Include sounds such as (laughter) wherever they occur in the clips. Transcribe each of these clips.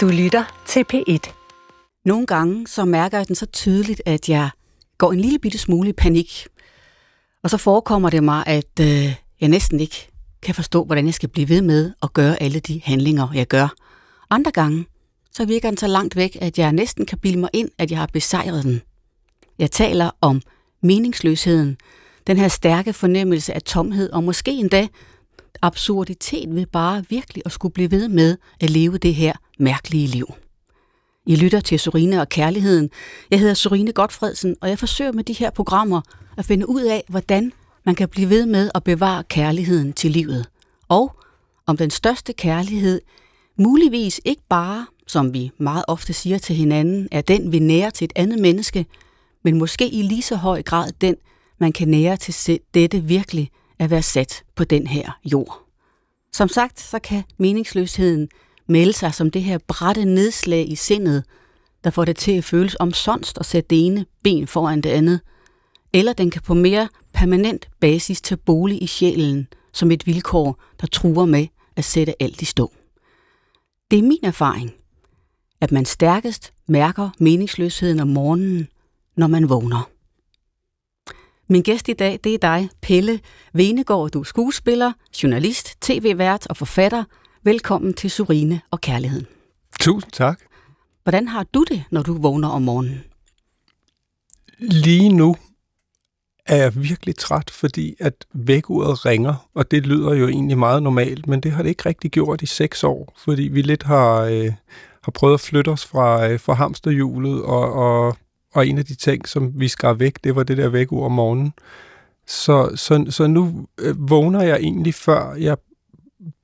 Du lytter til P1. Nogle gange så mærker jeg den så tydeligt, at jeg går en lille bitte smule i panik. Og så forekommer det mig, at øh, jeg næsten ikke kan forstå, hvordan jeg skal blive ved med at gøre alle de handlinger, jeg gør. Andre gange, så virker den så langt væk, at jeg næsten kan bilde mig ind, at jeg har besejret den. Jeg taler om meningsløsheden, den her stærke fornemmelse af tomhed, og måske endda absurditet ved bare virkelig at skulle blive ved med at leve det her mærkelige liv. I lytter til Sorine og Kærligheden. Jeg hedder Sorine Godfredsen, og jeg forsøger med de her programmer at finde ud af, hvordan man kan blive ved med at bevare kærligheden til livet. Og om den største kærlighed muligvis ikke bare, som vi meget ofte siger til hinanden, er den, vi nærer til et andet menneske, men måske i lige så høj grad den, man kan nære til dette virkelig at være sat på den her jord. Som sagt, så kan meningsløsheden melde sig som det her brætte nedslag i sindet, der får det til at føles omsonst at sætte det ene ben foran det andet, eller den kan på mere permanent basis tage bolig i sjælen som et vilkår, der truer med at sætte alt i stå. Det er min erfaring, at man stærkest mærker meningsløsheden om morgenen, når man vågner. Min gæst i dag, det er dig, Pelle Venegård. Du er skuespiller, journalist, tv-vært og forfatter. Velkommen til Surine og Kærligheden. Tusind tak. Hvordan har du det, når du vågner om morgenen? Lige nu er jeg virkelig træt, fordi at vækkeuret ringer, og det lyder jo egentlig meget normalt, men det har det ikke rigtig gjort i seks år, fordi vi lidt har, øh, har prøvet at flytte os fra, øh, fra hamsterhjulet, og, og og en af de ting, som vi skar væk, det var det der vækkeur om morgenen. Så, så, så nu øh, vågner jeg egentlig før jeg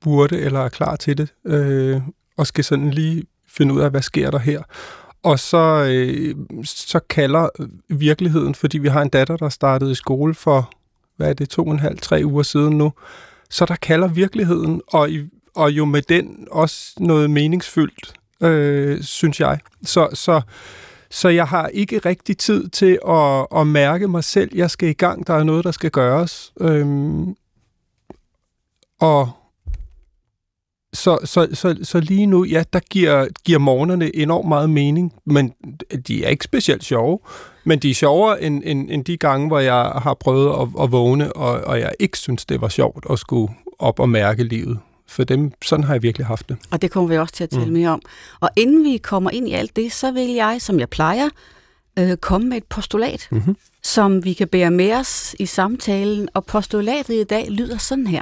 burde eller er klar til det, øh, og skal sådan lige finde ud af, hvad sker der her. Og så, øh, så kalder virkeligheden, fordi vi har en datter, der startede i skole for, hvad er det, to og en halv, tre uger siden nu, så der kalder virkeligheden, og, i, og jo med den også noget meningsfyldt, øh, synes jeg. Så, så så jeg har ikke rigtig tid til at, at mærke mig selv. Jeg skal i gang. Der er noget, der skal gøres. Øhm, og så, så, så, så lige nu, ja, der giver, giver morgenerne enormt meget mening, men de er ikke specielt sjove. Men de er sjovere end, end, end de gange, hvor jeg har prøvet at, at vågne, og, og jeg ikke synes, det var sjovt at skulle op og mærke livet for dem, sådan har jeg virkelig haft det. Og det kommer vi også til at tale mm. mere om. Og inden vi kommer ind i alt det, så vil jeg, som jeg plejer, øh, komme med et postulat, mm-hmm. som vi kan bære med os i samtalen. Og postulatet i dag lyder sådan her.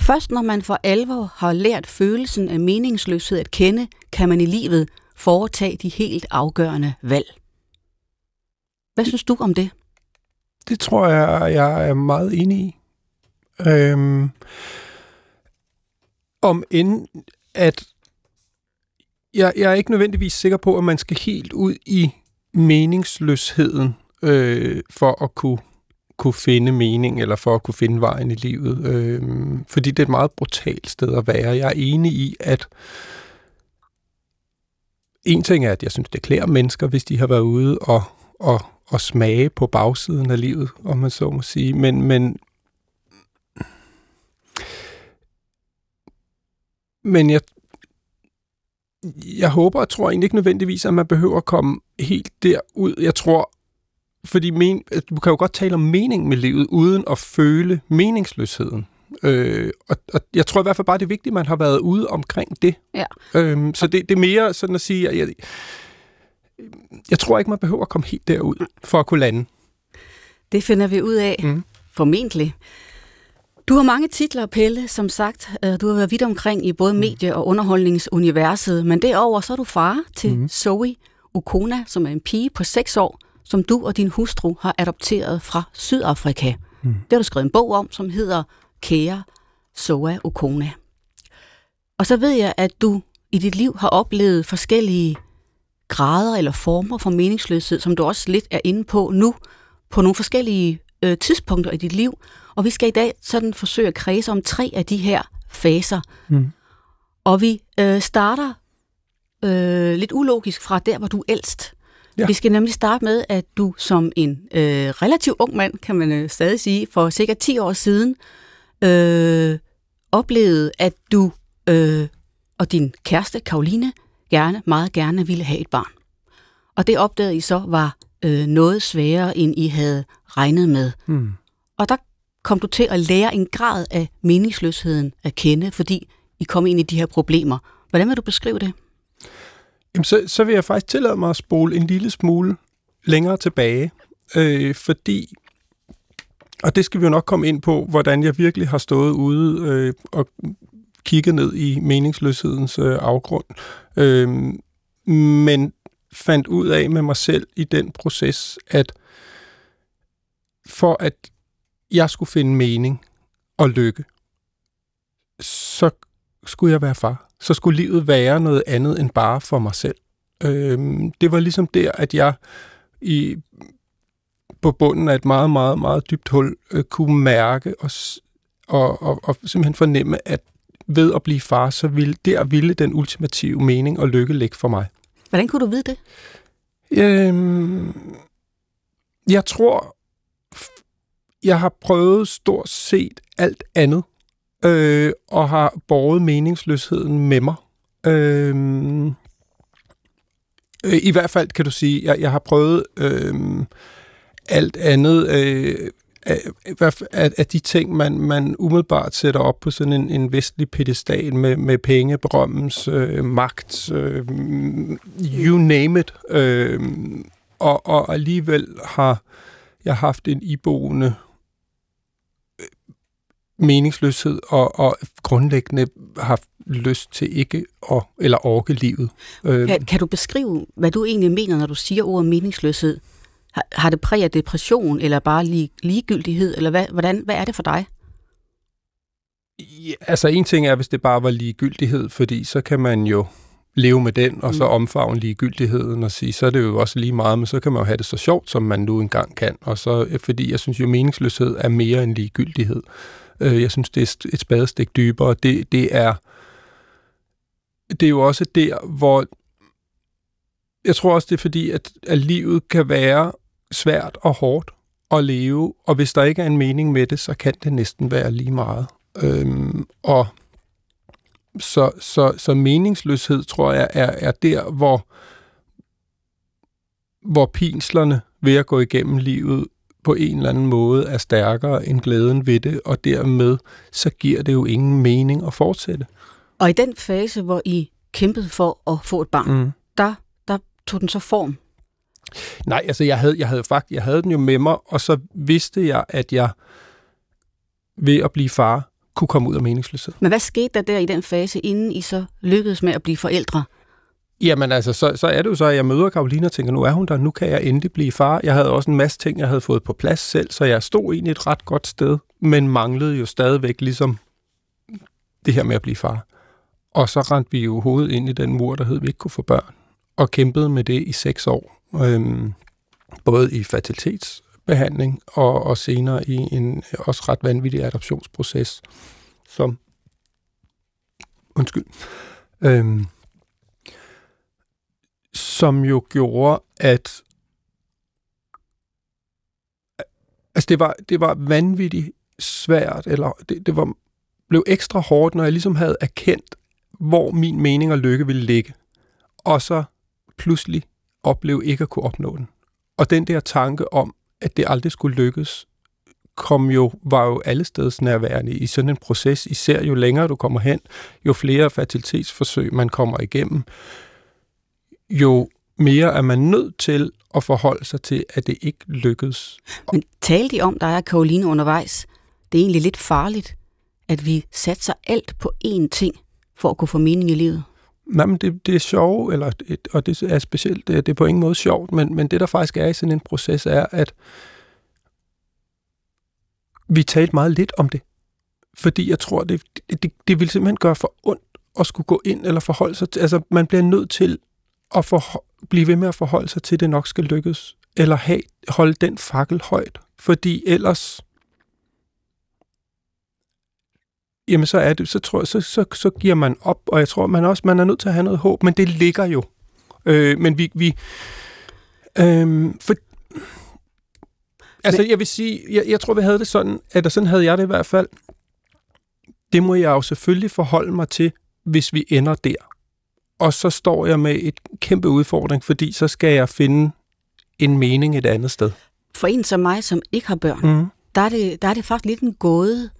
Først når man for alvor har lært følelsen af meningsløshed at kende, kan man i livet foretage de helt afgørende valg. Hvad synes du om det? Det tror jeg, jeg er meget enig i. Øhm, om end at jeg, jeg er ikke nødvendigvis sikker på, at man skal helt ud i meningsløsheden øh, for at kunne, kunne finde mening, eller for at kunne finde vejen i livet. Øh, fordi det er et meget brutalt sted at være. Jeg er enig i, at en ting er, at jeg synes, det klæder mennesker, hvis de har været ude og, og, og smage på bagsiden af livet, om man så må sige. Men, men Men jeg, jeg håber og tror egentlig ikke nødvendigvis, at man behøver at komme helt derud. Jeg tror, fordi men, du kan jo godt tale om mening med livet, uden at føle meningsløsheden. Øh, og, og jeg tror i hvert fald bare, det er vigtigt, at man har været ude omkring det. Ja. Øhm, så det, det er mere sådan at sige, at jeg, jeg tror ikke, man behøver at komme helt derud for at kunne lande. Det finder vi ud af, mm. formentlig. Du har mange titler, Pelle, som sagt. Øh, du har været vidt omkring i både mm. medie- og underholdningsuniverset, men derover så er du far til mm. Zoe Okona, som er en pige på 6 år, som du og din hustru har adopteret fra Sydafrika. Mm. Det har du skrevet en bog om, som hedder Kære Zoe Okona. Og så ved jeg, at du i dit liv har oplevet forskellige grader eller former for meningsløshed, som du også lidt er inde på nu, på nogle forskellige øh, tidspunkter i dit liv. Og vi skal i dag sådan forsøge at kredse om tre af de her faser. Mm. Og vi øh, starter øh, lidt ulogisk fra der, hvor du er ældst. Ja. Vi skal nemlig starte med, at du som en øh, relativt ung mand, kan man øh, stadig sige, for cirka 10 år siden, øh, oplevede, at du øh, og din kæreste, Karoline, gerne, meget gerne ville have et barn. Og det opdagede I så var øh, noget sværere, end I havde regnet med. Hmm. Og der kom du til at lære en grad af meningsløsheden at kende, fordi I kom ind i de her problemer. Hvordan vil du beskrive det? Jamen, så, så vil jeg faktisk tillade mig at spole en lille smule længere tilbage, øh, fordi, og det skal vi jo nok komme ind på, hvordan jeg virkelig har stået ude øh, og kigget ned i meningsløshedens øh, afgrund, øh, men fandt ud af med mig selv i den proces, at for at jeg skulle finde mening og lykke, så skulle jeg være far. Så skulle livet være noget andet end bare for mig selv. Øhm, det var ligesom der, at jeg i, på bunden af et meget, meget, meget dybt hul øh, kunne mærke og, og, og, og simpelthen fornemme, at ved at blive far, så ville, der ville den ultimative mening og lykke ligge for mig. Hvordan kunne du vide det? Øhm, jeg tror, jeg har prøvet stort set alt andet, øh, og har båret meningsløsheden med mig. Øhm, øh, I hvert fald kan du sige, jeg, jeg har prøvet øh, alt andet øh, af, af, af de ting, man, man umiddelbart sætter op på sådan en, en vestlig pedestal med, med penge, berømmelse, øh, magt, øh, you name it. Øh, og, og alligevel har jeg haft en iboende meningsløshed og, og grundlæggende haft lyst til ikke at eller orke livet. Øh. Kan, kan du beskrive, hvad du egentlig mener, når du siger ordet meningsløshed? Har, har det præg af depression, eller bare lig, ligegyldighed, eller hvad, hvordan, hvad er det for dig? Ja, altså en ting er, hvis det bare var ligegyldighed, fordi så kan man jo leve med den, og så mm. omfavne ligegyldigheden og sige, så er det jo også lige meget, men så kan man jo have det så sjovt, som man nu engang kan. Og så, fordi jeg synes jo, meningsløshed er mere end ligegyldighed. Øh, jeg synes, det er et spadestik dybere. Det, det er det er jo også der, hvor jeg tror også, det er fordi, at, at livet kan være svært og hårdt at leve, og hvis der ikke er en mening med det, så kan det næsten være lige meget. Øhm, og så, så, så meningsløshed, tror jeg, er, er der, hvor, hvor pinslerne ved at gå igennem livet på en eller anden måde er stærkere end glæden ved det, og dermed så giver det jo ingen mening at fortsætte. Og i den fase, hvor I kæmpede for at få et barn, mm. der, der tog den så form? Nej, altså jeg havde, jeg havde faktisk, jeg havde den jo med mig, og så vidste jeg, at jeg ved at blive far, kunne komme ud af meningsløshed. Men hvad skete der der i den fase, inden I så lykkedes med at blive forældre? Jamen altså, så, så er det jo så, at jeg møder Karoline og tænker, nu er hun der, nu kan jeg endelig blive far. Jeg havde også en masse ting, jeg havde fået på plads selv, så jeg stod egentlig et ret godt sted, men manglede jo stadigvæk ligesom det her med at blive far. Og så rendte vi jo hovedet ind i den mur, der hed, vi ikke kunne få børn, og kæmpede med det i seks år. Øhm, både i behandling, og, og senere i en også ret vanvittig adoptionsproces, som undskyld, øhm, som jo gjorde, at altså det var, det var vanvittigt svært, eller det, det var, blev ekstra hårdt, når jeg ligesom havde erkendt, hvor min mening og lykke ville ligge, og så pludselig opleve ikke at kunne opnå den. Og den der tanke om, at det aldrig skulle lykkes, kom jo, var jo alle steds nærværende i sådan en proces. Især jo længere du kommer hen, jo flere fertilitetsforsøg man kommer igennem, jo mere er man nødt til at forholde sig til, at det ikke lykkedes. Men talte de om dig og Karoline undervejs? Det er egentlig lidt farligt, at vi satser alt på én ting for at kunne få mening i livet. Nej, men det, det er sjovt, eller, og det er specielt, det er på ingen måde sjovt, men, men det der faktisk er i sådan en proces, er, at vi talte meget lidt om det. Fordi jeg tror, det, det, det vil simpelthen gøre for ondt at skulle gå ind eller forholde sig til. Altså, man bliver nødt til at for, blive ved med at forholde sig til, at det nok skal lykkes. Eller have, holde den fakkel højt. Fordi ellers jamen så er det, så tror jeg, så, så, så giver man op, og jeg tror, man også man er nødt til at have noget håb, men det ligger jo. Øh, men vi, vi øh, for, altså jeg vil sige, jeg, jeg tror, vi havde det sådan, at sådan havde jeg det i hvert fald. Det må jeg jo selvfølgelig forholde mig til, hvis vi ender der. og så står jeg med et kæmpe udfordring, fordi så skal jeg finde en mening et andet sted. For en som mig, som ikke har børn, Mm. der er det, der er det faktisk lidt en gåde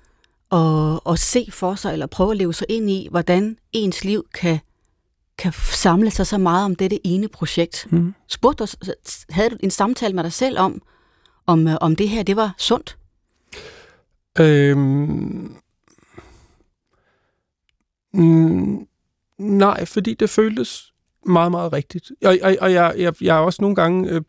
at, at se for sig, eller prøve at leve sig ind i, hvordan ens liv kan, kan samle sig så meget om dette ene projekt. Mm. Spurgte du, havde du en samtale med dig selv om, om, øh, om det her, det var sundt? Øhm, mm, nej, fordi det føltes meget, meget rigtigt. Og, og, og jeg, jeg, jeg er også nogle gange, øh,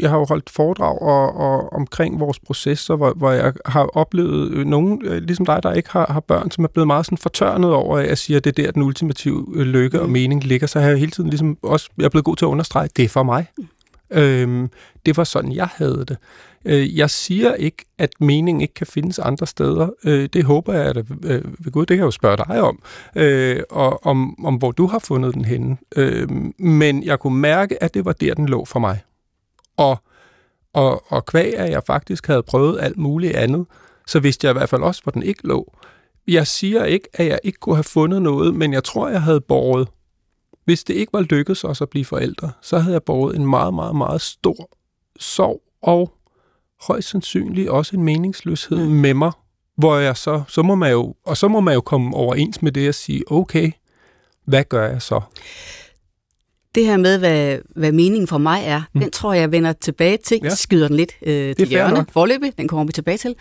jeg har jo holdt foredrag og, og omkring vores processer, hvor, hvor jeg har oplevet øh, nogen, øh, ligesom dig, der ikke har, har børn, som er blevet meget sådan fortørnet over, at jeg siger, at det er der, den ultimative øh, lykke mm. og mening ligger. Så har jeg hele tiden ligesom også, jeg er blevet god til at understrege, at det er for mig. Mm. Øhm, det var sådan, jeg havde det. Øh, jeg siger ikke, at meningen ikke kan findes andre steder. Øh, det håber jeg, at øh, ved Gud, det kan jeg jo spørge dig om, øh, og om, om hvor du har fundet den henne. Øh, men jeg kunne mærke, at det var der, den lå for mig. Og, og, og kvæg, at jeg faktisk havde prøvet alt muligt andet, så vidste jeg i hvert fald også, hvor den ikke lå. Jeg siger ikke, at jeg ikke kunne have fundet noget, men jeg tror, jeg havde båret hvis det ikke var lykkedes os at blive forældre, så havde jeg båret en meget, meget, meget stor sorg og højst sandsynligt også en meningsløshed mm. med mig, hvor jeg så, så må man jo, og så må man jo komme overens med det og sige, okay, hvad gør jeg så? Det her med, hvad, hvad meningen for mig er, mm. den tror jeg, vender tilbage til. Ja. Skyder den lidt øh, til hjørne forløbet, den kommer vi tilbage til.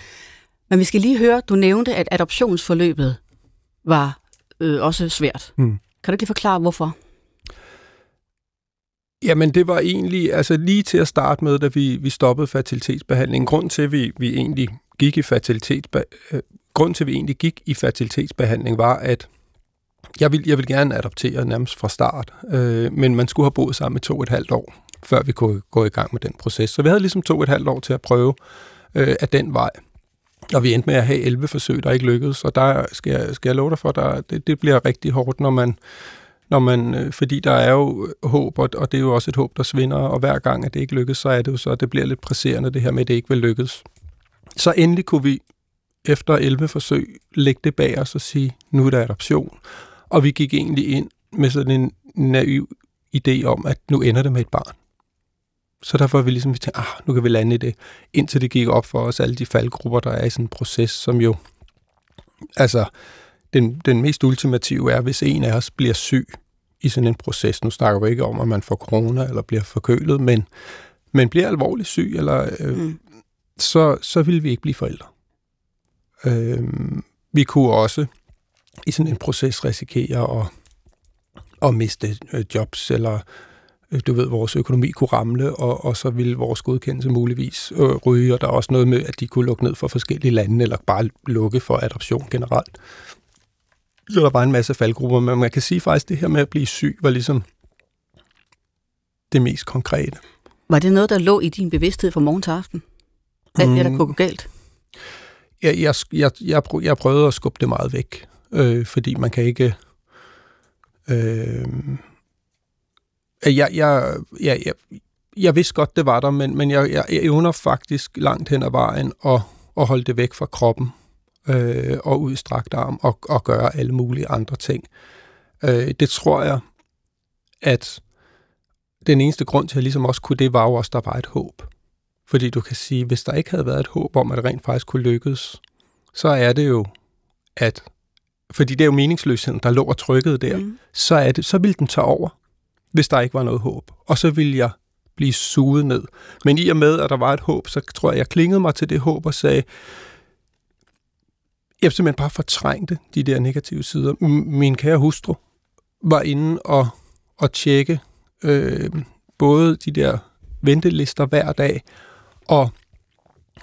Men vi skal lige høre, du nævnte, at adoptionsforløbet var øh, også svært. Mm. Kan du ikke lige forklare, hvorfor? Jamen, det var egentlig, altså lige til at starte med, da vi, vi stoppede fertilitetsbehandlingen. Grund til, at vi, vi egentlig gik i fertilitetsbe, øh, grund til, at vi egentlig gik i fertilitetsbehandling, var, at jeg ville, jeg ville gerne adoptere nærmest fra start, øh, men man skulle have boet sammen i to og et halvt år, før vi kunne gå i gang med den proces. Så vi havde ligesom to og et halvt år til at prøve øh, af den vej. Og vi endte med at have 11 forsøg, der ikke lykkedes, og der skal jeg, skal jeg love dig for, der, det, det bliver rigtig hårdt, når man når man, øh, fordi der er jo øh, håb, og, og det er jo også et håb, der svinder, og hver gang, at det ikke lykkes, så er det jo så, at det bliver lidt presserende, det her med, at det ikke vil lykkes. Så endelig kunne vi efter 11 forsøg lægge det bag os og sige, nu er der adoption. Og vi gik egentlig ind med sådan en naiv idé om, at nu ender det med et barn. Så derfor vi ligesom, vi tænkte, ah, nu kan vi lande i det, indtil det gik op for os, alle de faldgrupper, der er i sådan en proces, som jo, altså, den, den mest ultimative er, hvis en af os bliver syg i sådan en proces. Nu snakker vi ikke om, at man får corona eller bliver forkølet, men, men bliver alvorligt syg, eller, øh, mm. så, så vil vi ikke blive forældre. Øh, vi kunne også i sådan en proces risikere at, at miste øh, jobs, eller øh, du ved, vores økonomi kunne ramle, og, og så ville vores godkendelse muligvis øh, ryge, og der er også noget med, at de kunne lukke ned for forskellige lande, eller bare lukke for adoption generelt. Så der var en masse faldgrupper, men man kan sige faktisk, at det her med at blive syg var ligesom det mest konkrete. Var det noget, der lå i din bevidsthed fra morgen til aften? Alt det, der kunne gå galt? Jeg, jeg, jeg, jeg, jeg prøvede at skubbe det meget væk, øh, fordi man kan ikke... Øh, jeg, jeg, jeg, jeg, jeg vidste godt, det var der, men, men jeg, jeg, jeg evner faktisk langt hen ad vejen at, at holde det væk fra kroppen øh, og udstrakt arm og, og gøre alle mulige andre ting. Øh, det tror jeg, at den eneste grund til, at jeg ligesom også kunne det, var jo også, at der var et håb. Fordi du kan sige, hvis der ikke havde været et håb om, at det rent faktisk kunne lykkes, så er det jo, at fordi det er jo meningsløsheden, der lå og trykkede der, mm. så, er det, så ville den tage over, hvis der ikke var noget håb. Og så ville jeg blive suget ned. Men i og med, at der var et håb, så tror jeg, jeg klingede mig til det håb og sagde, jeg simpelthen bare fortrængte de der negative sider. Min kære hustru var inde og, og tjekke øh, både de der ventelister hver dag, og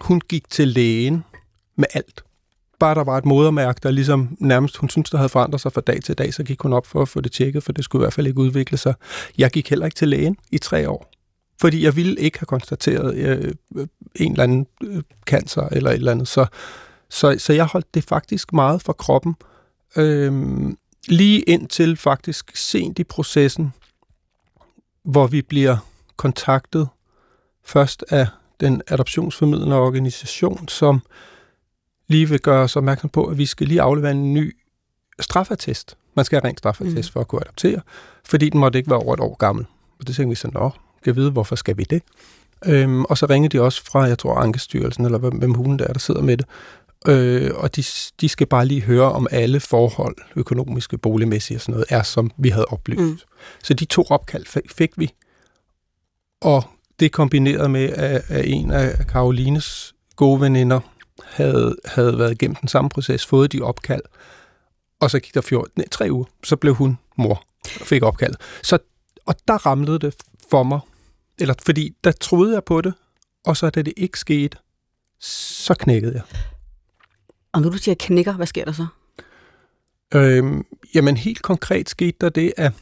hun gik til lægen med alt. Bare der var et modermærke, der ligesom nærmest, hun syntes, der havde forandret sig fra dag til dag, så gik hun op for at få det tjekket, for det skulle i hvert fald ikke udvikle sig. Jeg gik heller ikke til lægen i tre år, fordi jeg ville ikke have konstateret øh, øh en eller anden øh, cancer eller et eller andet. Så, så, så jeg holdt det faktisk meget for kroppen. Øhm, lige indtil faktisk sent i processen, hvor vi bliver kontaktet først af den adoptionsformidlende organisation, som lige vil gøre os opmærksom på, at vi skal lige aflevere en ny straffetest. Man skal have rent straffetest mm. for at kunne adoptere, fordi den måtte ikke være over et år gammel. Og det tænkte vi sådan, nå, kan vide, hvorfor skal vi det? Øhm, og så ringer de også fra, jeg tror, Ankestyrelsen, eller hvem hulen der er, der sidder med det. Øh, og de, de skal bare lige høre, om alle forhold, økonomiske, boligmæssige og sådan noget, er som vi havde oplyst. Mm. Så de to opkald fik vi. Og det kombineret med, at, at en af Karolines gode veninder havde, havde været igennem den samme proces, fået de opkald, og så gik der 14, nej, tre uger, så blev hun mor og fik opkaldet. Så, og der ramlede det for mig, eller fordi der troede jeg på det, og så da det ikke skete, så knækkede jeg. Og nu du siger knækker, hvad sker der så? Øhm, jamen helt konkret skete der det, at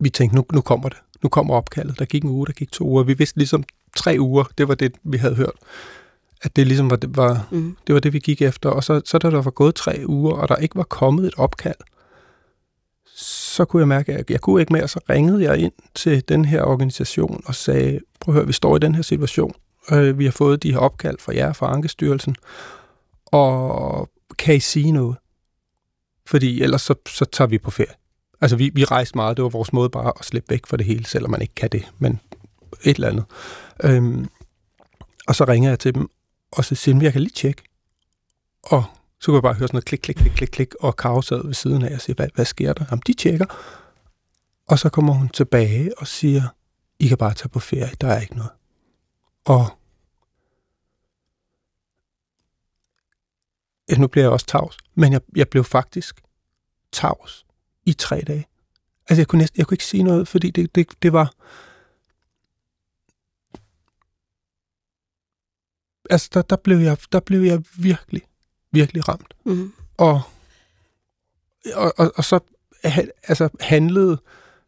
vi tænkte, nu, nu kommer det. Nu kommer opkaldet. Der gik en uge, der gik to uger. Vi vidste ligesom tre uger, det var det, vi havde hørt. At det ligesom var det, var, mm. det, var det vi gik efter. Og så, så da der var gået tre uger, og der ikke var kommet et opkald, så kunne jeg mærke, at jeg kunne ikke mere, så ringede jeg ind til den her organisation og sagde, prøv at høre, vi står i den her situation. Øh, vi har fået de her opkald fra jer, fra Ankestyrelsen, og kan I sige noget? Fordi ellers så, så tager vi på ferie. Altså, vi, vi rejste meget. Det var vores måde bare at slippe væk fra det hele, selvom man ikke kan det, men et eller andet. Øhm, og så ringer jeg til dem, og så siger de, jeg kan lige tjekke. Og så kunne jeg bare høre sådan noget klik, klik, klik, klik, klik, og Karo sad ved siden af og siger, hvad, hvad sker der? Jamen, de tjekker. Og så kommer hun tilbage og siger, I kan bare tage på ferie, der er ikke noget. Og ja, nu bliver jeg også tavs, men jeg, jeg blev faktisk tavs i tre dage. Altså, jeg kunne, næsten, jeg kunne ikke sige noget, fordi det, det, det var... Altså, der, der, blev jeg, der blev jeg virkelig, virkelig ramt. Mm. Og, og, og, og så altså, handlede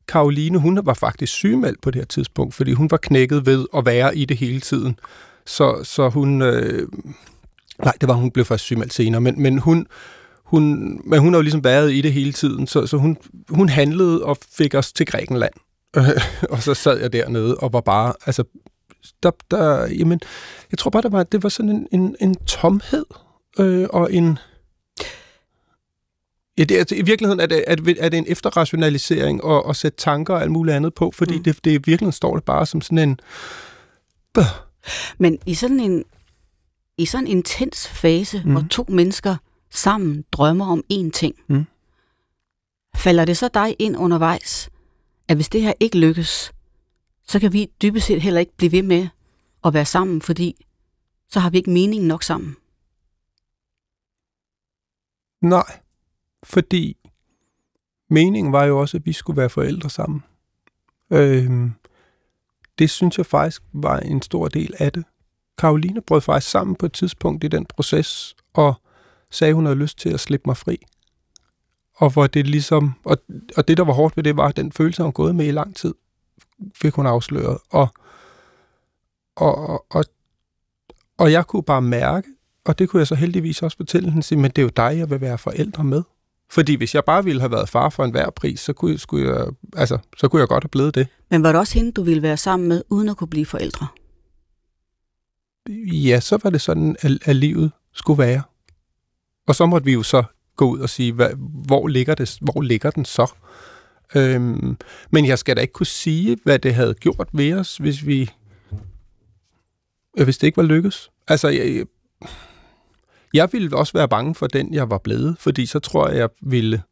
Karoline, hun var faktisk sygemeldt på det her tidspunkt, fordi hun var knækket ved at være i det hele tiden. Så, så hun... Øh, nej, det var hun blev først sygemeldt senere, men, men hun, hun, men hun har jo ligesom været i det hele tiden, så, så hun, hun handlede og fik os til Grækenland. og så sad jeg dernede og var bare, altså, der, der, jamen, jeg tror bare, der var, det var sådan en, en, en tomhed øh, og en... Ja, det, altså, I virkeligheden er det, er, det, er det en efterrationalisering og, og sætte tanker og alt muligt andet på, fordi mm. det, det i virkeligheden står det bare som sådan en... Bøh. Men i sådan en, i sådan en intens fase, mm. hvor to mennesker sammen drømmer om én ting, mm. falder det så dig ind undervejs, at hvis det her ikke lykkes, så kan vi dybest set heller ikke blive ved med at være sammen, fordi så har vi ikke mening nok sammen. Nej, fordi meningen var jo også, at vi skulle være forældre sammen. Øhm, det synes jeg faktisk var en stor del af det. Karoline brød faktisk sammen på et tidspunkt i den proces, og sagde, hun havde lyst til at slippe mig fri. Og hvor det ligesom, og, og det, der var hårdt ved det, var, at den følelse, hun gået med i lang tid, fik hun afsløret. Og, og, og, og jeg kunne bare mærke, og det kunne jeg så heldigvis også fortælle hende, men det er jo dig, jeg vil være forældre med. Fordi hvis jeg bare ville have været far for enhver pris, så kunne, skulle jeg, altså, så kunne jeg godt have blevet det. Men var det også hende, du ville være sammen med, uden at kunne blive forældre? Ja, så var det sådan, at, at livet skulle være. Og så måtte vi jo så gå ud og sige, hvad, hvor, ligger det, hvor ligger den så? Øhm, men jeg skal da ikke kunne sige, hvad det havde gjort ved os, hvis vi øh, hvis det ikke var lykkes. Altså, jeg, jeg ville også være bange for den, jeg var blevet, fordi så tror jeg, jeg ville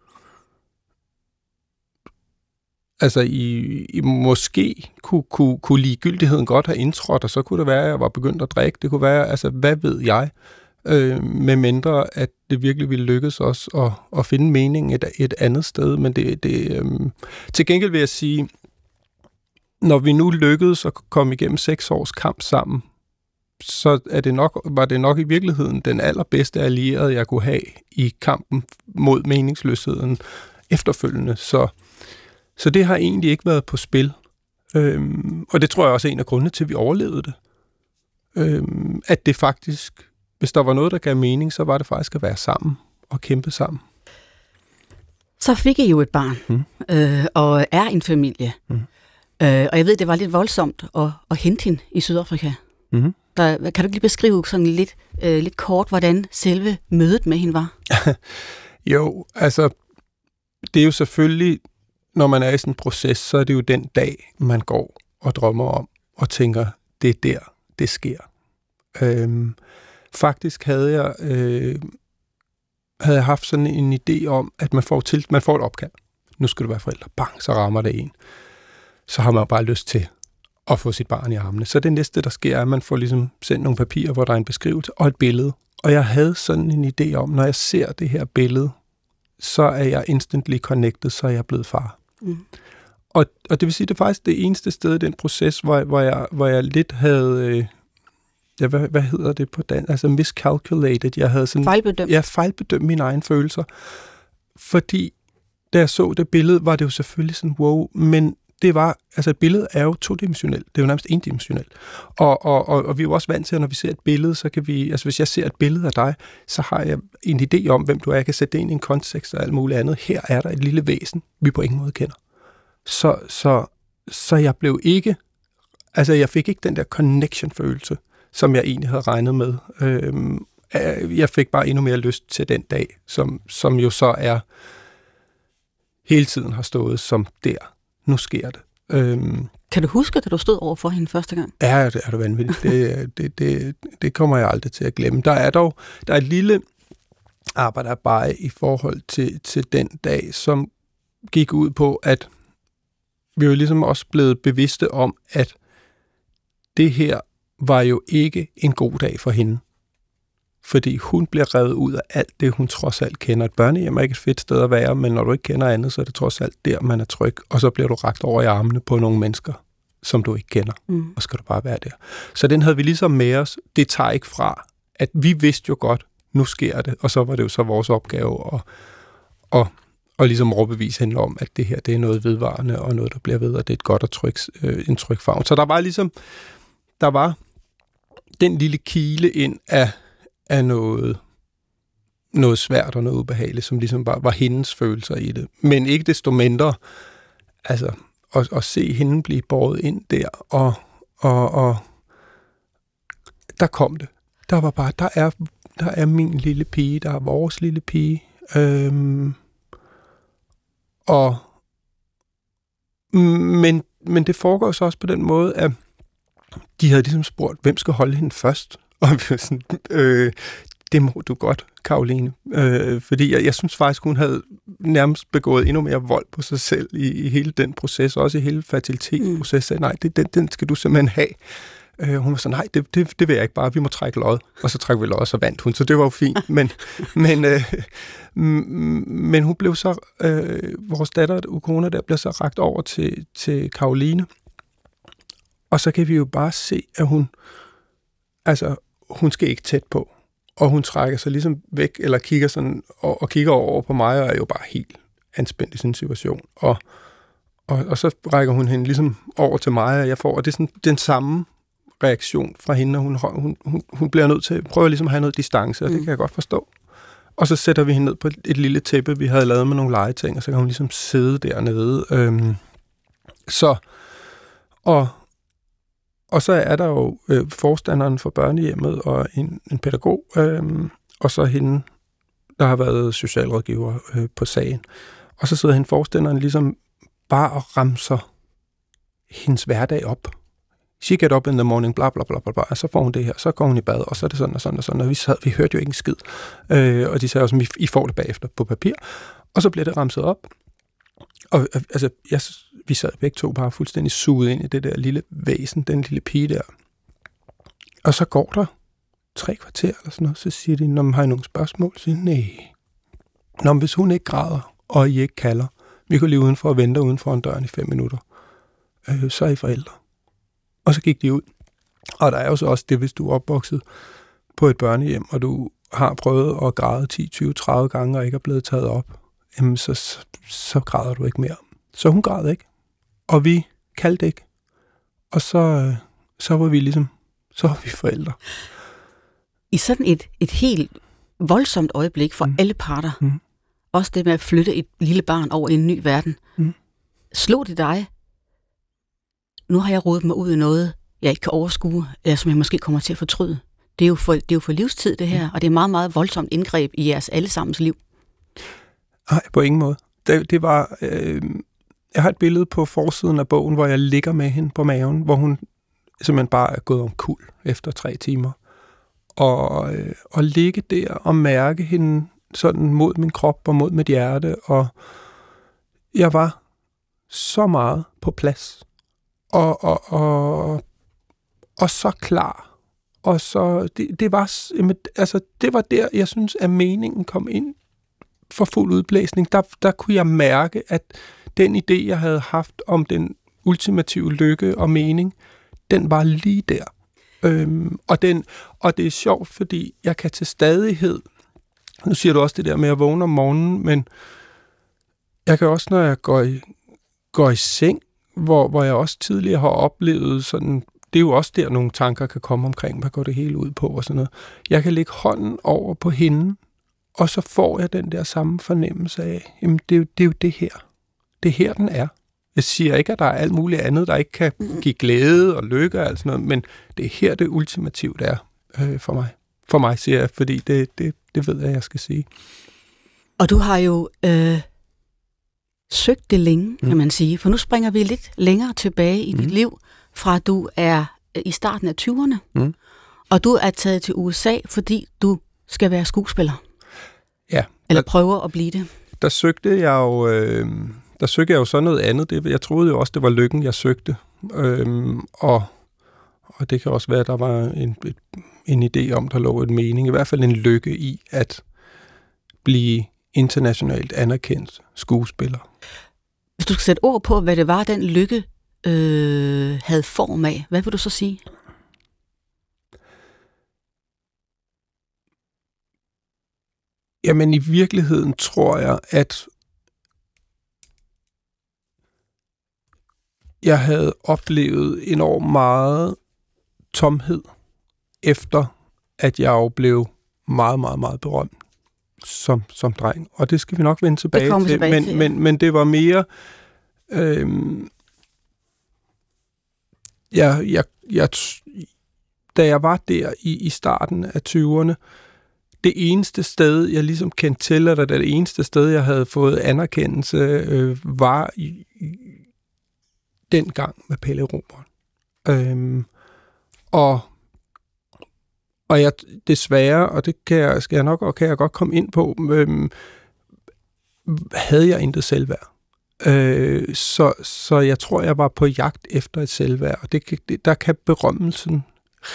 altså i, i måske kunne, kunne, kunne ligegyldigheden godt have indtrådt, og så kunne det være, at jeg var begyndt at drikke. Det kunne være, altså hvad ved jeg? øh, med mindre at det virkelig ville lykkes os at, at finde mening et, et andet sted. Men det, det, øh, til gengæld vil jeg sige, når vi nu lykkedes at komme igennem seks års kamp sammen, så er det nok, var det nok i virkeligheden den allerbedste allierede, jeg kunne have i kampen mod meningsløsheden efterfølgende. Så, så det har egentlig ikke været på spil. Øhm, og det tror jeg også er en af grundene til, at vi overlevede det. Øhm, at det faktisk hvis der var noget, der gav mening, så var det faktisk at være sammen og kæmpe sammen. Så fik I jo et barn, mm. øh, og er en familie. Mm. Øh, og jeg ved, det var lidt voldsomt at, at hente hende i Sydafrika. Mm. Der, kan du ikke lige beskrive sådan lidt, øh, lidt kort, hvordan selve mødet med hende var? (laughs) Jo, altså, det er jo selvfølgelig, når man er i sådan en proces, så er det jo den dag, man går og drømmer om, og tænker, det er der, det sker. Øhm, faktisk havde jeg, øh, havde jeg haft sådan en idé om, at man får, til, man får et opkald. Nu skal du være forældre. Bang, så rammer det en. Så har man bare lyst til at få sit barn i armene. Så det næste, der sker, er, at man får ligesom sendt nogle papirer, hvor der er en beskrivelse og et billede. Og jeg havde sådan en idé om, når jeg ser det her billede, så er jeg instantly connected, så er jeg blevet far. Mm. Og, og det vil sige, det er faktisk det eneste sted i den proces, hvor, hvor, jeg, hvor jeg lidt havde... Øh, ja, hvad, hvad hedder det på dansk? Altså miscalculated. Jeg havde sådan... Fejlbedømt. Jeg fejlbedømt mine egne følelser. Fordi da jeg så det billede, var det jo selvfølgelig sådan, wow, men det var, altså et billede er jo todimensionelt, det er jo nærmest endimensionelt. Og, og, og, og vi er jo også vant til, at når vi ser et billede, så kan vi, altså hvis jeg ser et billede af dig, så har jeg en idé om, hvem du er, jeg kan sætte det ind i en kontekst og alt muligt andet. Her er der et lille væsen, vi på ingen måde kender. Så, så, så jeg blev ikke, altså jeg fik ikke den der connection-følelse, som jeg egentlig havde regnet med. Øhm, øh, jeg fik bare endnu mere lyst til den dag, som, som jo så er hele tiden har stået som der. Nu sker det. Øhm, kan du huske, da du stod over for hende første gang? Ja, det er du vanvittigt. Det, det, det, det kommer jeg aldrig til at glemme. Der er dog der er et lille arbejde bare i forhold til, til den dag, som gik ud på, at vi jo ligesom også blevet bevidste om, at det her var jo ikke en god dag for hende. Fordi hun bliver revet ud af alt det, hun trods alt kender. Et børnehjem er ikke et fedt sted at være, men når du ikke kender andet, så er det trods alt der, man er tryg. Og så bliver du ragt over i armene på nogle mennesker, som du ikke kender. Mm. Og skal du bare være der. Så den havde vi ligesom med os. Det tager ikke fra, at vi vidste jo godt, nu sker det. Og så var det jo så vores opgave at, at, at ligesom overbevise hende om, at det her det er noget vedvarende, og noget, der bliver ved, og det er et godt og tryg, øh, en tryg farve. Så der var ligesom, der var den lille kile ind af, af noget, noget svært og noget ubehageligt, som ligesom bare var hendes følelser i det. Men ikke desto mindre, altså, at, at se hende blive båret ind der, og, og, og der kom det. Der var bare, der er, der er min lille pige, der er vores lille pige. Øhm, og men, men det foregår så også på den måde, at de havde ligesom spurgt, hvem skal holde hende først? Og vi var sådan, øh, det må du godt, Karoline. Øh, fordi jeg, jeg synes faktisk, hun havde nærmest begået endnu mere vold på sig selv i, i hele den proces, også i hele fertilitetsprocessen. Mm. Nej, det, den, den skal du simpelthen have. Øh, hun var så, nej, det, det, det vil jeg ikke bare, vi må trække lod. Og så trækker vi lod, og så vandt hun, så det var jo fint. (laughs) Men, men, øh, men hun blev så, øh, vores datter, Ukona, der blev så ragt over til, til Karoline. Og så kan vi jo bare se, at hun, altså, hun skal ikke tæt på. Og hun trækker sig ligesom væk, eller kigger sådan, og, og kigger over på mig, og er jo bare helt anspændt i en situation. Og, og, og så rækker hun hende ligesom over til mig, og jeg får, og det er sådan den samme reaktion fra hende, og hun, hun, hun, hun bliver nødt til at prøve ligesom at have noget distance, og mm. det kan jeg godt forstå. Og så sætter vi hende ned på et, et lille tæppe, vi havde lavet med nogle legeting, og så kan hun ligesom sidde dernede. Øhm, så, og, og så er der jo øh, forstanderen for børnehjemmet og en, en pædagog, øh, og så hende, der har været socialrådgiver øh, på sagen. Og så sidder hende forstanderen ligesom bare og ramser hendes hverdag op. She get up in the morning, bla bla bla bla bla, og så får hun det her, så går hun i bad, og så er det sådan og sådan og sådan, og vi, sad, vi hørte jo ikke en skid. Øh, og de sagde også, at I får det bagefter på papir, og så bliver det ramset op. Og øh, altså, jeg vi sad begge to bare fuldstændig suget ind i det der lille væsen, den lille pige der. Og så går der tre kvarter eller sådan noget, så siger de, når man har nogle spørgsmål, så siger nej. Nå, hvis hun ikke græder, og I ikke kalder, vi kan lige udenfor og vente uden for en dør i fem minutter, øh, så er I forældre. Og så gik de ud. Og der er jo så også det, hvis du er opvokset på et børnehjem, og du har prøvet at græde 10, 20, 30 gange og ikke er blevet taget op, jamen så, så, græder du ikke mere. Så hun græd ikke og vi kaldte ikke. Og så, øh, så var vi ligesom, så var vi forældre. I sådan et, et helt voldsomt øjeblik for mm. alle parter, mm. også det med at flytte et lille barn over i en ny verden, mm. slog det dig, nu har jeg rodet mig ud i noget, jeg ikke kan overskue, eller som jeg måske kommer til at fortryde. Det er jo for, det er jo for livstid, det her, mm. og det er meget, meget voldsomt indgreb i jeres allesammens liv. Nej, på ingen måde. Det, det var... Øh, jeg har et billede på forsiden af bogen, hvor jeg ligger med hende på maven, hvor hun simpelthen bare er gået om kul efter tre timer. Og, øh, og ligge der og mærke hende sådan mod min krop og mod mit hjerte, og jeg var så meget på plads, og, og, og, og så klar. Og så, det, det, var, altså, det var der, jeg synes, at meningen kom ind for fuld udblæsning. Der, der kunne jeg mærke, at den idé, jeg havde haft om den ultimative lykke og mening, den var lige der. Øhm, og, den, og det er sjovt, fordi jeg kan til stadighed, nu siger du også det der med at vågne om morgenen, men jeg kan også, når jeg går i, går i seng, hvor, hvor jeg også tidligere har oplevet sådan, det er jo også der, nogle tanker kan komme omkring, hvad går det hele ud på og sådan noget. Jeg kan lægge hånden over på hende, og så får jeg den der samme fornemmelse af, jamen det er jo det, er jo det her. Det er her, den er. Jeg siger ikke, at der er alt muligt andet, der ikke kan give glæde og lykke og alt sådan noget, men det er her, det ultimativt er øh, for mig. For mig, siger jeg, fordi det, det, det ved jeg, jeg skal sige. Og du har jo øh, søgt det længe, mm. kan man sige, for nu springer vi lidt længere tilbage i mm. dit liv, fra du er øh, i starten af 20'erne, mm. og du er taget til USA, fordi du skal være skuespiller. Eller der, prøver at blive det. Der søgte jeg jo... Øh, der søgte jeg jo så noget andet. Det, jeg troede jo også, det var lykken, jeg søgte. Øhm, og, og det kan også være, at der var en, et, en idé om, der lå en mening, i hvert fald en lykke i at blive internationalt anerkendt skuespiller. Hvis du skal sætte ord på, hvad det var, den lykke øh, havde form af, hvad vil du så sige? Jamen i virkeligheden tror jeg, at jeg havde oplevet enormt meget tomhed, efter at jeg jo blev meget, meget, meget berømt som, som dreng. Og det skal vi nok vende tilbage til. Tilbage men, til. Men, men det var mere... Øhm, jeg, jeg, jeg, da jeg var der i, i starten af 20'erne, det eneste sted, jeg ligesom kendte til, eller det eneste sted, jeg havde fået anerkendelse, øh, var i, dengang med Pelle Robert. Øhm, og og jeg desværre, og det kan jeg, skal jeg nok, og kan jeg godt komme ind på, øhm, havde jeg intet selvværd. Øh, så, så jeg tror, jeg var på jagt efter et selvværd, og det, det, der kan berømmelsen,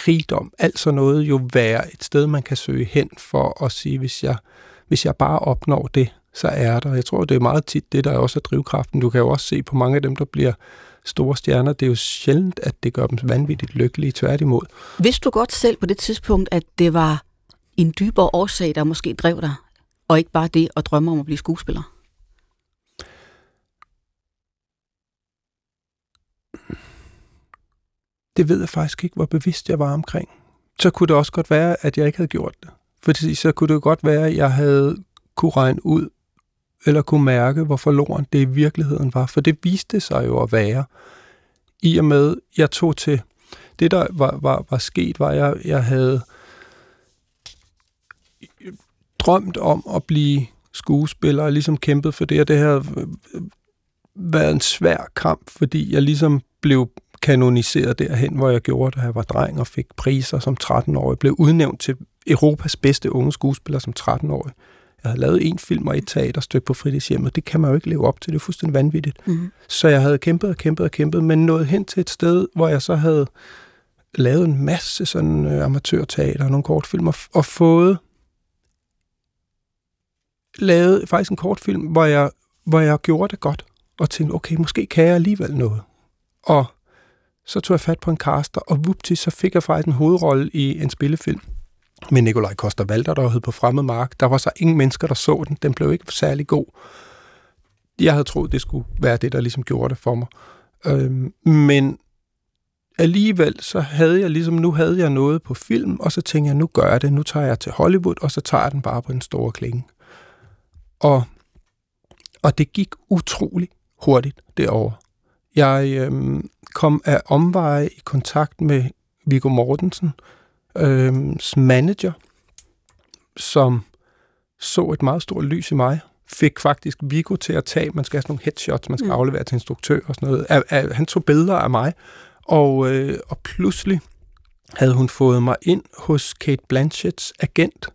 rigdom, alt sådan noget jo være et sted, man kan søge hen for at sige, hvis jeg, hvis jeg bare opnår det, så er der. Jeg tror, det er meget tit det, der også er drivkraften. Du kan jo også se på mange af dem, der bliver store stjerner, det er jo sjældent, at det gør dem vanvittigt lykkelige, tværtimod. Vidste du godt selv på det tidspunkt, at det var en dybere årsag, der måske drev dig, og ikke bare det at drømme om at blive skuespiller? Det ved jeg faktisk ikke, hvor bevidst jeg var omkring. Så kunne det også godt være, at jeg ikke havde gjort det. Fordi så kunne det godt være, at jeg havde kunne regne ud, eller kunne mærke, hvor forloren det i virkeligheden var. For det viste sig jo at være. I og med, jeg tog til... Det, der var, var, var sket, var, at jeg, jeg havde drømt om at blive skuespiller, og ligesom kæmpet for det, og det havde øh, øh, været en svær kamp, fordi jeg ligesom blev kanoniseret derhen, hvor jeg gjorde, da jeg var dreng og fik priser som 13-årig. Blev udnævnt til Europas bedste unge skuespiller som 13-årig. Jeg havde lavet en film og et teaterstykke på fritidshjemmet. Det kan man jo ikke leve op til. Det er fuldstændig vanvittigt. Mm. Så jeg havde kæmpet og kæmpet og kæmpet, men nået hen til et sted, hvor jeg så havde lavet en masse sådan uh, amatørteater og nogle kortfilm, og, og fået lavet faktisk en kortfilm, hvor jeg, hvor jeg gjorde det godt, og tænkte, okay, måske kan jeg alligevel noget. Og så tog jeg fat på en caster, og vupti, så fik jeg faktisk en hovedrolle i en spillefilm med Nikolaj Koster Valder, der hed på fremmed mark. Der var så ingen mennesker, der så den. Den blev ikke særlig god. Jeg havde troet, det skulle være det, der ligesom gjorde det for mig. Øhm, men alligevel, så havde jeg ligesom, nu havde jeg noget på film, og så tænkte jeg, nu gør jeg det. Nu tager jeg til Hollywood, og så tager jeg den bare på en stor klinge. Og, og det gik utrolig hurtigt derover. Jeg øhm, kom af omveje i kontakt med Viggo Mortensen, øh, manager, som så et meget stort lys i mig, fik faktisk Vigo til at tage, man skal have sådan nogle headshots, man skal Mm. aflevere til instruktør og sådan noget. Af, af, han tog billeder af mig, og, øh, og pludselig havde hun fået mig ind hos Kate Blanchetts agent,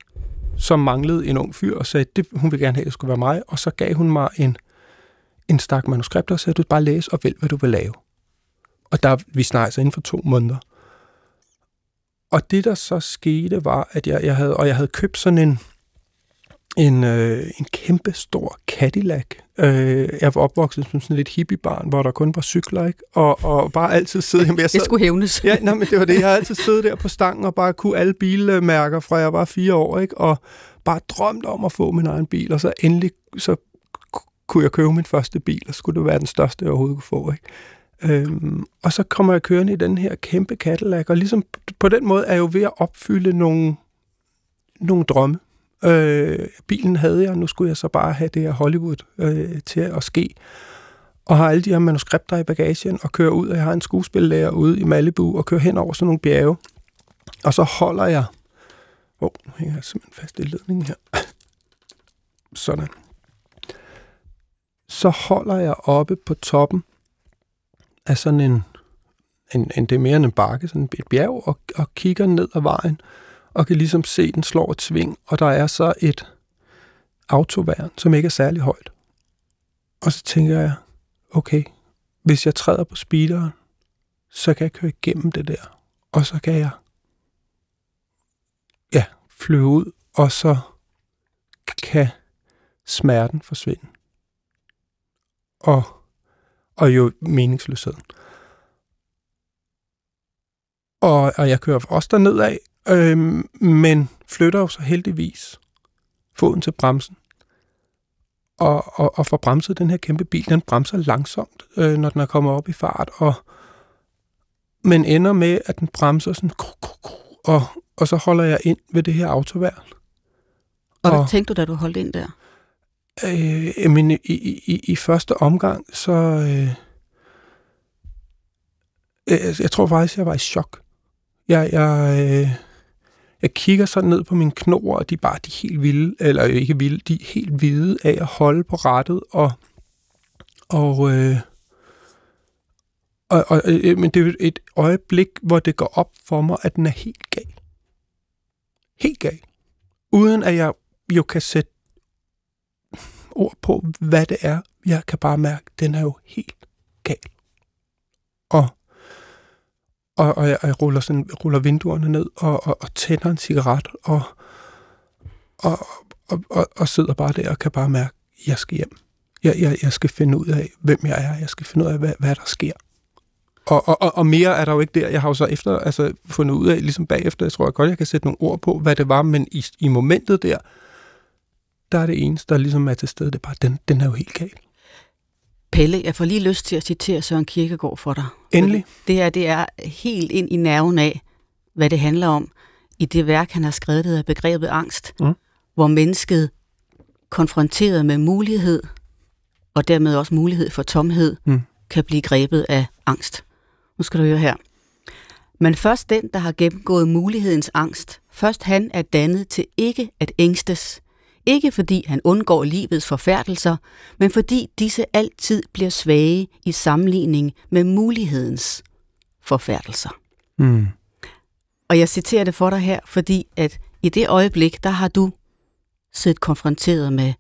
som manglede en ung fyr, og sagde, det, hun ville gerne have, at det skulle være mig, og så gav hun mig en, en stak manuskripter, og sagde, du bare læse og vælg, hvad du vil lave. Og der, vi snakker så inden for to måneder. Og det, der så skete, var, at jeg, jeg havde, og jeg havde købt sådan en, en, øh, en kæmpe stor Cadillac. Øh, jeg var opvokset som sådan lidt hippiebarn, hvor der kun var cykler, ikke? Og, og bare altid sidde... Jamen, jeg Det skulle hævnes. Ja, nej, men det var det. Jeg har altid siddet der på stangen og bare kunne alle bilmærker fra jeg var fire år, ikke? Og bare drømt om at få min egen bil, og så endelig så ku- kunne jeg købe min første bil, og skulle det være den største, jeg overhovedet kunne få, ikke? Øhm, og så kommer jeg kørende i den her kæmpe Cadillac, og ligesom på den måde er jeg jo ved at opfylde nogle, nogle drømme. Øh, bilen havde jeg, nu skulle jeg så bare have det her Hollywood øh, til at ske. Og har alle de her manuskripter i bagagen, og kører ud, og jeg har en skuespillærer ude i Malibu, og kører hen over sådan nogle bjerge. Og så holder jeg... Åh, oh, nu hænger jeg simpelthen fast i ledningen her. Sådan. Så holder jeg oppe på toppen af sådan en, en, en det er mere end en bakke, sådan et bjerg, og, og kigger ned ad vejen, og kan ligesom se, den slår et sving, og der er så et autoværn, som ikke er særlig højt. Og så tænker jeg, okay, hvis jeg træder på speederen, så kan jeg køre igennem det der, og så kan jeg ja, flyve ud, og så kan smerten forsvinde. Og, og jo meningsløsheden. Og, og jeg kører også derned af, øhm, men flytter jo så heldigvis foden til bremsen. Og, og, og får bremset den her kæmpe bil. Den bremser langsomt, øh, når den er kommet op i fart. Og, men ender med, at den bremser sådan, kru, kru, kru, og, og så holder jeg ind ved det her autoværn. Og hvad Og- tænkte du, da du holdt ind der? Øh, men i, i, i, i første omgang, så... Øh, jeg, altså, jeg tror faktisk, jeg var i chok. Jeg, jeg, øh, jeg kigger sådan ned på mine knor, og de er bare de er helt vilde, eller ikke vilde, de er helt hvide af at holde på rettet, og, og, øh, og, og øh, men det er jo et øjeblik, hvor det går op for mig, at den er helt gal. Helt gal. Uden at jeg jo kan sætte ord på, hvad det er. Jeg kan bare mærke, at den er jo helt gal. Og, og, og jeg, jeg ruller, sådan, ruller vinduerne ned og, og, og tænder en cigaret og, og, og, og, og sidder bare der og kan bare mærke, at jeg skal hjem. Jeg, jeg, jeg skal finde ud af, hvem jeg er. Jeg skal finde ud af, hvad, hvad der sker. Og, og, og, og mere er der jo ikke der. Jeg har jo så efter, altså, fundet ud af, ligesom bagefter, jeg tror jeg godt, jeg kan sætte nogle ord på, hvad det var, men i, i momentet der, der er det eneste, der ligesom er til stede, det er bare, den, den er jo helt gal. Pelle, jeg får lige lyst til at citere Søren Kierkegaard for dig. Endelig. Det her, det er helt ind i nerven af, hvad det handler om i det værk, han har skrevet, der hedder Begrebet Angst, Mm. hvor mennesket konfronteret med mulighed, og dermed også mulighed for tomhed, Mm. kan blive grebet af angst. Nu skal du høre her. Men først den, der har gennemgået mulighedens angst, først han er dannet til ikke at ængstes. Ikke fordi han undgår livets forfærdelser, men fordi disse altid bliver svage i sammenligning med mulighedens forfærdelser. Mm. Og jeg citerer det for dig her, fordi at i det øjeblik, der har du siddet konfronteret med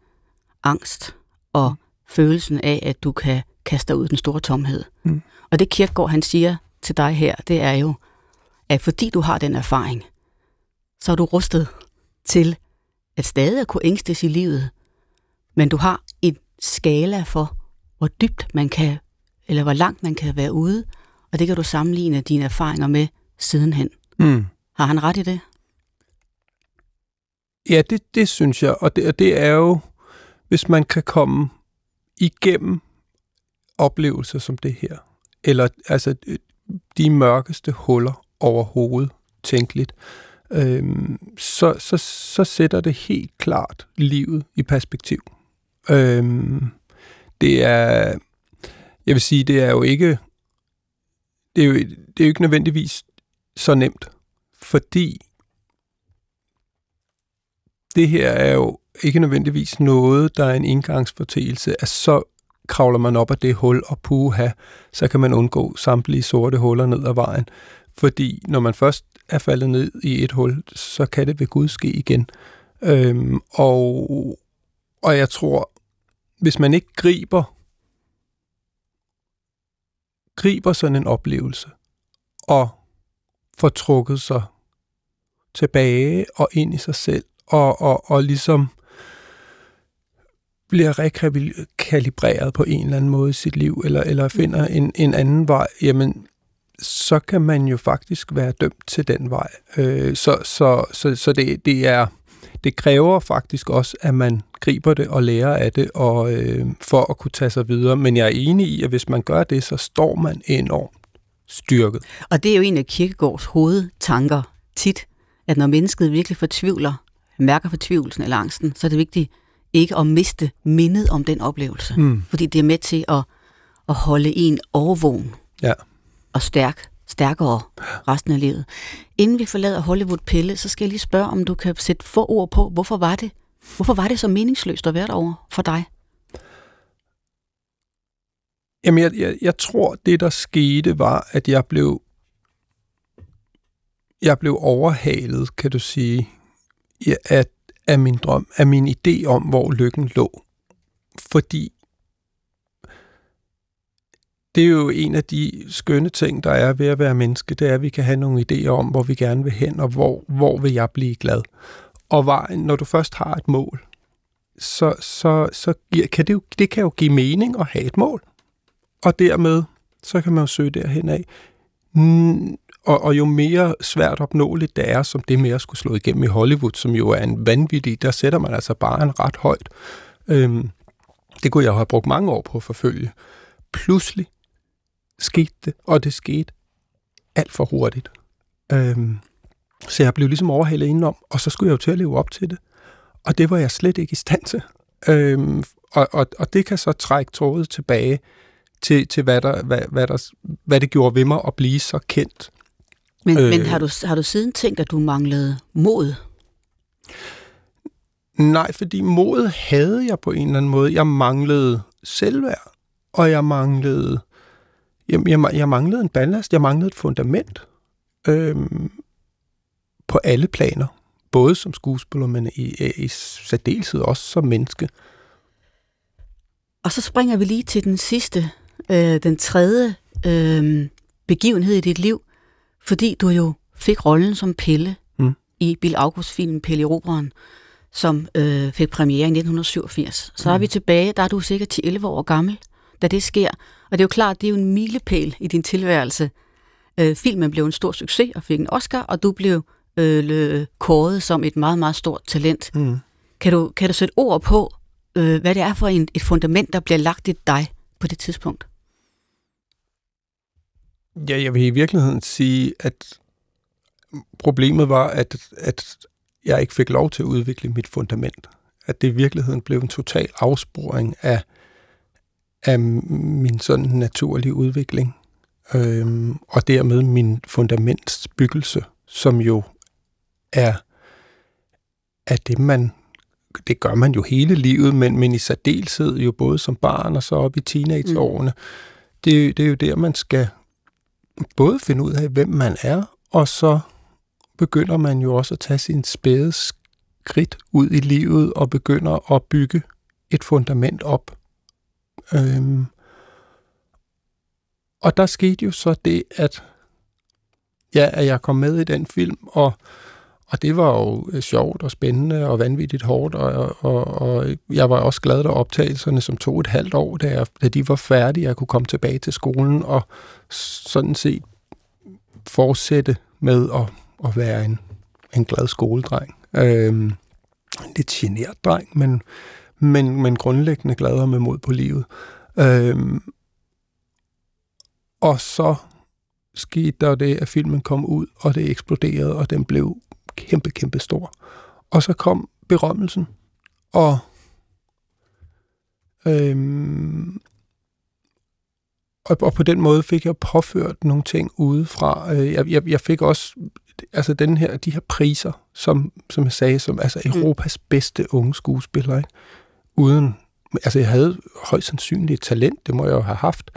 angst og følelsen af, at du kan kaste dig ud i den store tomhed. Mm. Og det Kierkegaard, han siger til dig her, det er jo, at fordi du har den erfaring, så er du rustet til at stadig at kunne ængstes i livet, men du har en skala for, hvor dybt man kan, eller hvor langt man kan være ude, og det kan du sammenligne dine erfaringer med sidenhen. Mm. Har han ret i det? Ja, det, det synes jeg, og det, og det er jo, hvis man kan komme igennem oplevelser som det her, eller altså de mørkeste huller overhovedet tænkeligt, øhm, så, så, så sætter det helt klart livet i perspektiv. Øhm, det er, jeg vil sige, det er jo ikke, det er jo, det er jo ikke nødvendigvis så nemt, fordi det her er jo ikke nødvendigvis noget, der er en indgangsfortægelse, at så kravler man op af det hul, og puha, så kan man undgå samtlige sorte huller ned ad vejen. Fordi når man først er faldet ned i et hul, så kan det ved Gud ske igen. Øhm, og, og jeg tror, hvis man ikke griber, griber sådan en oplevelse, og får trukket sig tilbage og ind i sig selv, og, og, og ligesom bliver rekalibreret på en eller anden måde i sit liv, eller, eller finder en, en anden vej, jamen, så kan man jo faktisk være dømt til den vej. Øh, så så, så, så det, det, er, det kræver faktisk også, at man griber det og lærer af det, og øh, for at kunne tage sig videre. Men jeg er enig i, at hvis man gør det, så står man enormt styrket. Og det er jo en af Kirkegårds hovedtanker tit, at når mennesket virkelig fortvivler, mærker fortvivlelsen eller angsten, så er det vigtigt ikke at miste mindet om den oplevelse. Mm. Fordi det er med til at, at holde en overvågen ja og stærk, stærkere resten af livet. Inden vi forlader Hollywood Pelle, så skal jeg lige spørge, om du kan sætte få ord på, hvorfor var det, hvorfor var det så meningsløst at være derovre for dig? Jamen, jeg, jeg, jeg tror, det der skete var, at jeg blev jeg blev overhalet, kan du sige, af, af min drøm, af min idé om, hvor lykken lå. Fordi det er jo en af de skønne ting, der er ved at være menneske, det er, at vi kan have nogle idéer om, hvor vi gerne vil hen, og hvor, hvor vil jeg blive glad. Og vejen, når du først har et mål, så, så, så kan det, jo, det kan jo give mening at have et mål. Og dermed, så kan man jo søge derhen af. Mm, og, og jo mere svært opnåeligt det er, som det med at skulle slå igennem i Hollywood, som jo er en vanvittig, der sætter man altså bare en ret højt. Øhm, det kunne jeg have brugt mange år på at forfølge. Pludselig skete det, og det skete alt for hurtigt. Øhm, så jeg blev ligesom overhalet indenom, og så skulle jeg jo til at leve op til det. Og det var jeg slet ikke i stand til. Øhm, og, og, og det kan så trække trådet tilbage til, til hvad, der, hvad, hvad, der, hvad det gjorde ved mig at blive så kendt. Men, øh, men har, du, har du siden tænkt, at du manglede mod? Nej, fordi mod havde jeg på en eller anden måde. Jeg manglede selvværd, og jeg manglede, jeg, jeg, jeg manglede en ballast, jeg manglede et fundament øhm, på alle planer. Både som skuespiller, men i, i særdeleshed også som menneske. Og så springer vi lige til den sidste, øh, den tredje øh, begivenhed i dit liv, fordi du jo fik rollen som Pelle mm. i Bill August-filmen Pelle i Roberen, som øh, fik premiere i 1987. Så mm. er vi tilbage, der er du sikkert 10-11 år gammel, da det sker. Og det er jo klart, det er jo en milepæl i din tilværelse. Øh, filmen blev en stor succes og fik en Oscar, og du blev øh, kåret som et meget, meget stort talent. Mm. Kan, du, kan du sætte ord på, øh, hvad det er for en, et fundament, der bliver lagt i dig på det tidspunkt? Ja, jeg vil i virkeligheden sige, at problemet var, at, at jeg ikke fik lov til at udvikle mit fundament. At det i virkeligheden blev en total afsporing af, af min sådan naturlige udvikling. Øhm, og dermed min fundamentsbyggelse, som jo er, er det, man det gør man jo hele livet, men, men i særdeleshed jo både som barn og så op i teenageårene. Mm. Det, det er jo der, man skal både finde ud af, hvem man er, og så begynder man jo også at tage sin spæde skridt ud i livet og begynder at bygge et fundament op. Øhm, og der skete jo så det, at, ja, at jeg kom med i den film, og, og det var jo øh, sjovt og spændende og vanvittigt hårdt, og, og, og jeg var også glad, at optagelserne, som tog et halvt år, da, jeg, da de var færdige, jeg kunne komme tilbage til skolen og sådan set fortsætte med at, at være en, en glad skoledreng. Øhm, lidt genert dreng, men, men, men grundlæggende glad og med mod på livet. Øhm, og så skete der det, at filmen kom ud, og det eksploderede, og den blev kæmpe, kæmpe stor. Og så kom berømmelsen, og øhm, og, og på den måde fik jeg påført nogle ting udefra. Øh, jeg, jeg, jeg fik også altså den her, de her priser, som, som jeg sagde, som altså Mm. Europas bedste unge skuespiller, ikke? Uden, altså jeg havde højst sandsynligt talent, det må jeg jo have haft,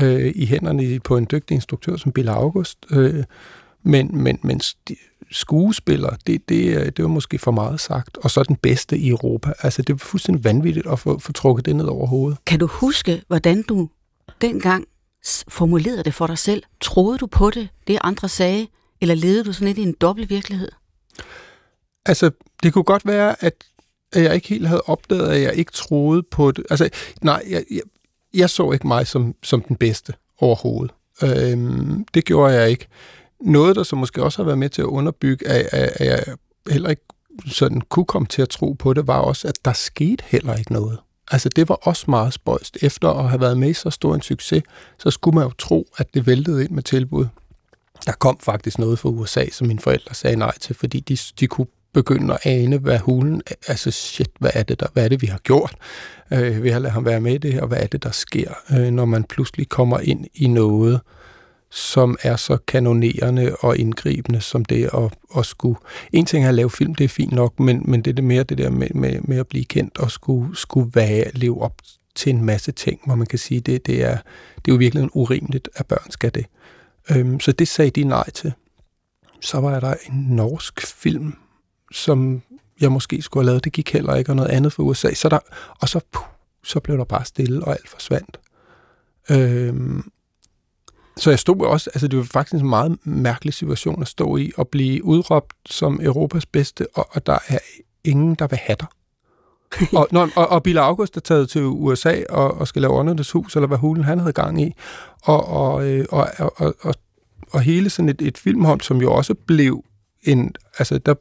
øh, i hænderne på en dygtig instruktør som Bill August, øh, men, men, men skuespiller, det, det, er- det var måske for meget sagt, og så den bedste i Europa. Altså det var fuldstændig vanvittigt at få, få trukket det ned over hovedet. Kan du huske, hvordan du dengang formulerede det for dig selv? Troede du på det, det andre sagde, eller levede du sådan lidt i en dobbelt virkelighed? Altså, det kunne godt være, at at jeg ikke helt havde opdaget, at jeg ikke troede på det. Altså, nej, jeg, jeg, jeg så ikke mig som, som den bedste overhovedet. Øhm, det gjorde jeg ikke. Noget, der så måske også har været med til at underbygge, at, at, at jeg heller ikke sådan kunne komme til at tro på det, var også, at der skete heller ikke noget. Altså, det var også meget spøjst. Efter at have været med i så stor en succes, så skulle man jo tro, at det væltede ind med tilbud. Der kom faktisk noget fra USA, som mine forældre sagde nej til, fordi de, de kunne begynde at ane, hvad hulen, altså shit, hvad er det, der, hvad er det vi har gjort? Øh, vi har ladet ham være med i det her, og hvad er det, der sker, øh, når man pludselig kommer ind i noget, som er så kanonerende og indgribende som det at, at skulle... En ting er at lave film, det er fint nok, men, men det er det mere det der med, med, med at blive kendt og skulle, skulle være, leve op til en masse ting, hvor man kan sige, det, det, er, det er jo virkelig urimeligt, at børn skal det. Øhm, så det sagde de nej til. Så var der en norsk film, som jeg måske skulle have lavet. Det gik heller ikke, og noget andet fra USA. Så der, og så, puh, så blev der bare stille, og alt forsvandt. Øhm, så jeg stod også, altså det var faktisk en meget mærkelig situation at stå i, og blive udråbt som Europas bedste, og, og der er ingen, der vil have dig. (laughs) og, når, og, og Bill August er taget til USA og, og skal lave Åndernes Hus, eller hvad hulen han havde gang i. Og, og, øh, og, og, og, og, og hele sådan et, et filmhold, som jo også blev en, altså der,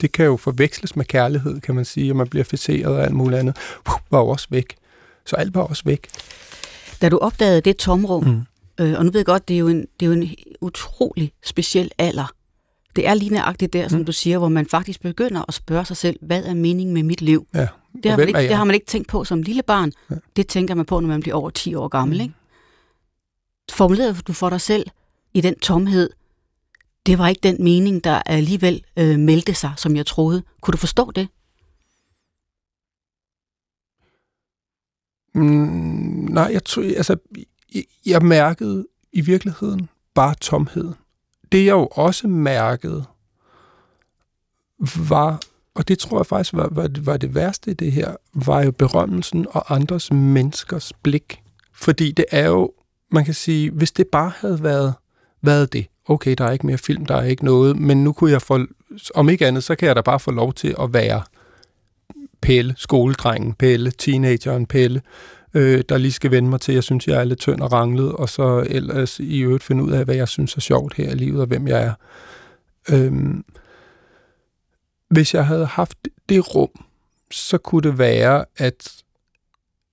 det kan jo forveksles med kærlighed, kan man sige, og man bliver fixeret og alt muligt andet, var jo også væk. Så alt var også væk. Da du opdagede det tomrum, Mm. øh, og nu ved jeg godt, det er, jo en, det er jo en utrolig speciel alder. Det er lige nøjagtigt der, som Mm. du siger, hvor man faktisk begynder at spørge sig selv, hvad er meningen med mit liv? Ja. Det har, man ikke, det har man ikke tænkt på som lille barn. Ja. Det tænker man på, når man bliver over 10 år gammel. Mm. Ikke? Formulerede du for dig selv i den tomhed, det var ikke den mening, der alligevel øh, meldte sig, som jeg troede. Kunne du forstå det? Mm, nej, jeg, tog, altså, jeg, jeg mærkede i virkeligheden bare tomheden. Det jeg jo også mærkede, var, og det tror jeg faktisk var, var, var det værste i det her, var jo berømmelsen og andres menneskers blik. Fordi det er jo, man kan sige, hvis det bare havde været, været det, okay, der er ikke mere film, der er ikke noget, men nu kunne jeg få, om ikke andet, så kan jeg da bare få lov til at være Pelle, skoledrengen Pelle, teenageren Pelle, øh, der lige skal vende mig til, jeg synes, jeg er lidt tynd og ranglet, og så ellers i øvrigt finde ud af, hvad jeg synes er sjovt her i livet, og hvem jeg er. Øhm, hvis jeg havde haft det rum, så kunne det være, at,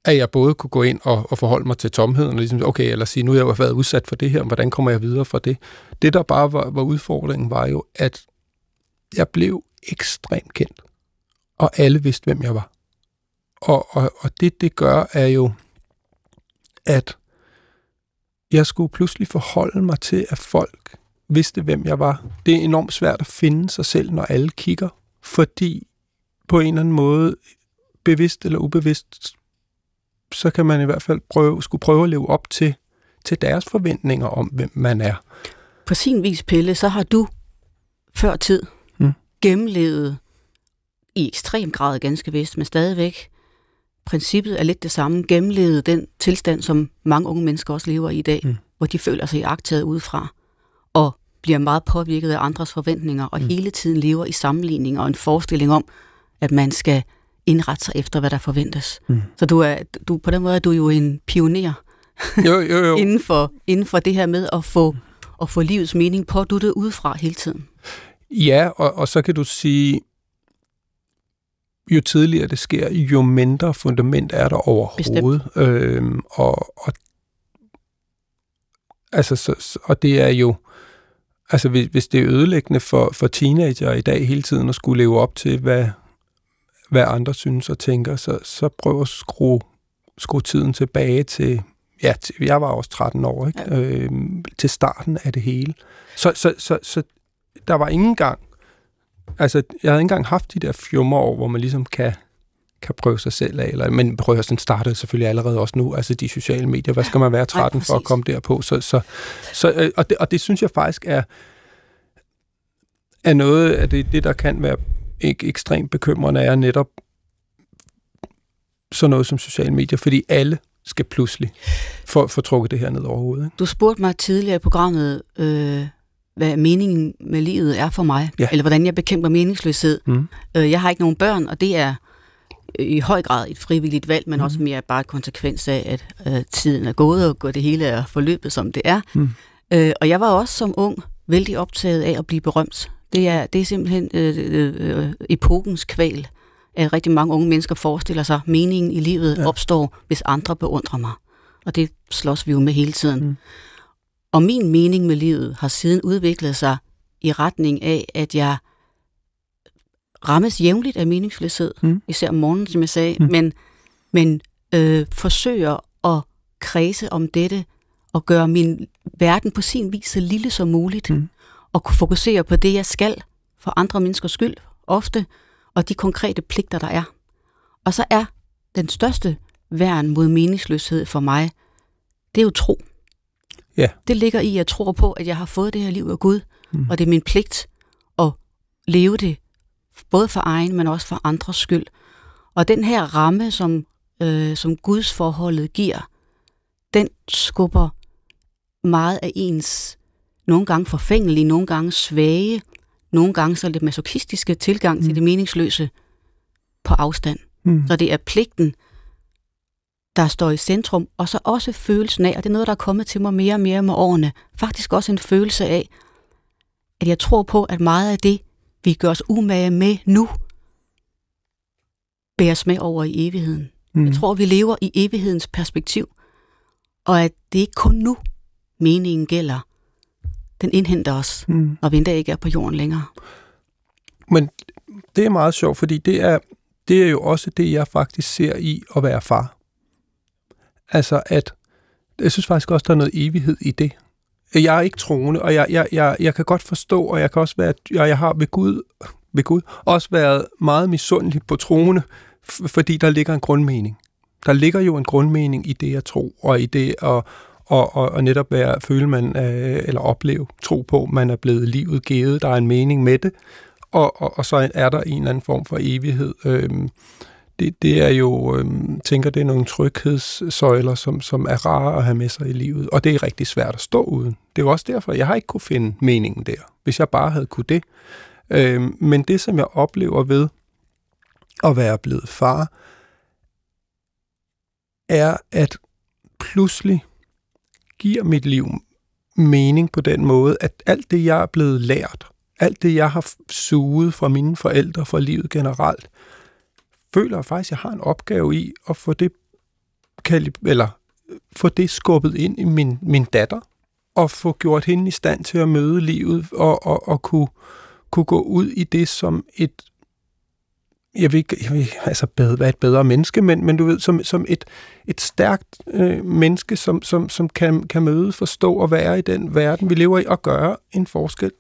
at jeg både kunne gå ind og, og forholde mig til tomheden, og ligesom, okay, eller sige, nu har jeg jo været udsat for det her, hvordan kommer jeg videre fra det? Det, der bare var, var udfordringen, var jo, at jeg blev ekstremt kendt, og alle vidste, hvem jeg var. Og, og, og det, det gør, er jo, at jeg skulle pludselig forholde mig til, at folk vidste, hvem jeg var. Det er enormt svært at finde sig selv, når alle kigger, fordi på en eller anden måde, bevidst eller ubevidst, så kan man i hvert fald prøve, skulle prøve at leve op til, til deres forventninger om, hvem man er. På sin vis, Pelle, så har du før tid Mm. gennemlevet i ekstrem grad ganske vist, men stadigvæk princippet er lidt det samme, gennemlevet den tilstand, som mange unge mennesker også lever i i dag, Mm. hvor de føler sig agtaget udefra, og bliver meget påvirket af andres forventninger, og Mm. mm. hele tiden lever i sammenligning og en forestilling om, at man skal indrette sig efter, hvad der forventes. Mm. Så du er, du, på den måde er du jo en pioner Jo, jo, jo. (laughs) inden for, inden for det her med at få, at få livets mening på, du det udefra hele tiden. Ja, og, og så kan du sige, jo tidligere det sker, jo mindre fundament er der overhovedet. Øhm, og, og, altså, så, så- og det er jo, altså hvis, hvis det er ødelæggende for, for teenager i dag hele tiden at skulle leve op til, hvad, hvad andre synes og tænker, så, så prøv at skrue, skrue tiden tilbage til, ja, til, jeg var også 13 år, ikke? Ja. Øhm, til starten af det hele. Så, så, så, så der var ingen gang, altså jeg havde ikke engang haft de der fjummer over, hvor man ligesom kan, kan prøve sig selv af, eller, men prøv at den startede selvfølgelig allerede også nu, altså de sociale medier, hvad skal man være (laughs) 13 for at komme derpå, så, så, så øh, og, det, og det synes jeg faktisk er, er noget af det, det der kan være ikke ekstremt bekymrende, er netop sådan noget som sociale medier, fordi alle skal pludselig få, få trukket det her ned over hovedet. Ikke? Du spurgte mig tidligere i programmet, øh, hvad meningen med livet er for mig, ja. eller hvordan jeg bekæmper meningsløshed. Mm. Øh, jeg har ikke nogen børn, og det er i høj grad et frivilligt valg, men mm. også mere bare et konsekvens af, at øh, tiden er gået, og det hele er forløbet, som det er. Mm. Øh, og jeg var også som ung vældig optaget af at blive berømt. Det er, det er simpelthen øh, øh, øh, epokens kval, at rigtig mange unge mennesker forestiller sig, at meningen i livet ja. opstår, hvis andre beundrer mig. Og det slås vi jo med hele tiden. Mm. Og min mening med livet har siden udviklet sig i retning af, at jeg rammes jævnligt af meningsløshed, mm. især om morgenen, som jeg sagde, mm. men, men øh, forsøger at kredse om dette og gøre min verden på sin vis så lille som muligt. Mm at kunne fokusere på det, jeg skal for andre menneskers skyld, ofte, og de konkrete pligter, der er. Og så er den største værn mod meningsløshed for mig, det er jo tro. Ja. Det ligger i, at jeg tror på, at jeg har fået det her liv af Gud, mm. og det er min pligt at leve det, både for egen, men også for andres skyld. Og den her ramme, som, øh, som Guds forholdet giver, den skubber meget af ens nogle gange forfængelige, nogle gange svage, nogle gange så lidt masochistiske tilgang mm. til det meningsløse på afstand. Mm. Så det er pligten, der står i centrum, og så også følelsen af, og det er noget, der er kommet til mig mere og mere med årene, faktisk også en følelse af, at jeg tror på, at meget af det, vi gør os umage med nu, bæres med over i evigheden. Mm. Jeg tror, vi lever i evighedens perspektiv, og at det ikke kun nu, meningen gælder, den indhenter os, mm. når vi endda ikke er på jorden længere. Men det er meget sjovt, fordi det er, det er jo også det, jeg faktisk ser i at være far. Altså at, jeg synes faktisk også, der er noget evighed i det. Jeg er ikke troende, og jeg, jeg, jeg, jeg kan godt forstå, og jeg kan også være, jeg, jeg har ved Gud, ved Gud også været meget misundelig på troende, fordi der ligger en grundmening. Der ligger jo en grundmening i det, jeg tror, og i det at, og, og, og netop være, føle man, øh, eller opleve, tro på, man er blevet livet givet, der er en mening med det, og, og, og så er der en eller anden form for evighed. Øh, det, det er jo, øh, tænker, det er nogle tryghedssøjler, som, som er rare at have med sig i livet, og det er rigtig svært at stå uden. Det er jo også derfor, jeg har ikke kunne finde meningen der, hvis jeg bare havde kunne det. Øh, men det, som jeg oplever ved at være blevet far, er, at pludselig giver mit liv mening på den måde, at alt det, jeg er blevet lært, alt det, jeg har suget fra mine forældre, fra livet generelt, føler jeg faktisk, at jeg har en opgave i at få det, eller øh, få det skubbet ind i min, min datter, og få gjort hende i stand til at møde livet, og, og, og kunne, kunne gå ud i det som et jeg vil ikke, jeg vil, altså bedre, være et bedre menneske, men, men du ved, som, som et, et stærkt øh, menneske, som, som, som kan, kan møde, forstå og være i den verden, vi lever i, og gøre en forskel.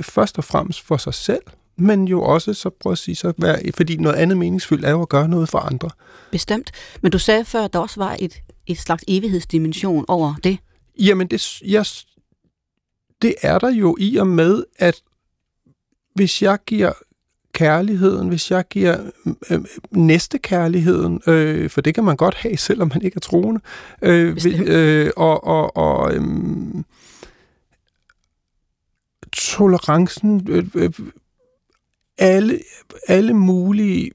Først og fremmest for sig selv, men jo også, så prøv at sige, så være, fordi noget andet meningsfyldt er jo at gøre noget for andre. Bestemt. Men du sagde før, at der også var et, et slags evighedsdimension over det. Jamen, det, jeg, det er der jo i og med, at hvis jeg giver kærligheden, hvis jeg giver øh, næste kærligheden, øh, for det kan man godt have, selvom man ikke er troende, øh, øh, og, og, og øh, tolerancen, øh, øh, alle, alle mulige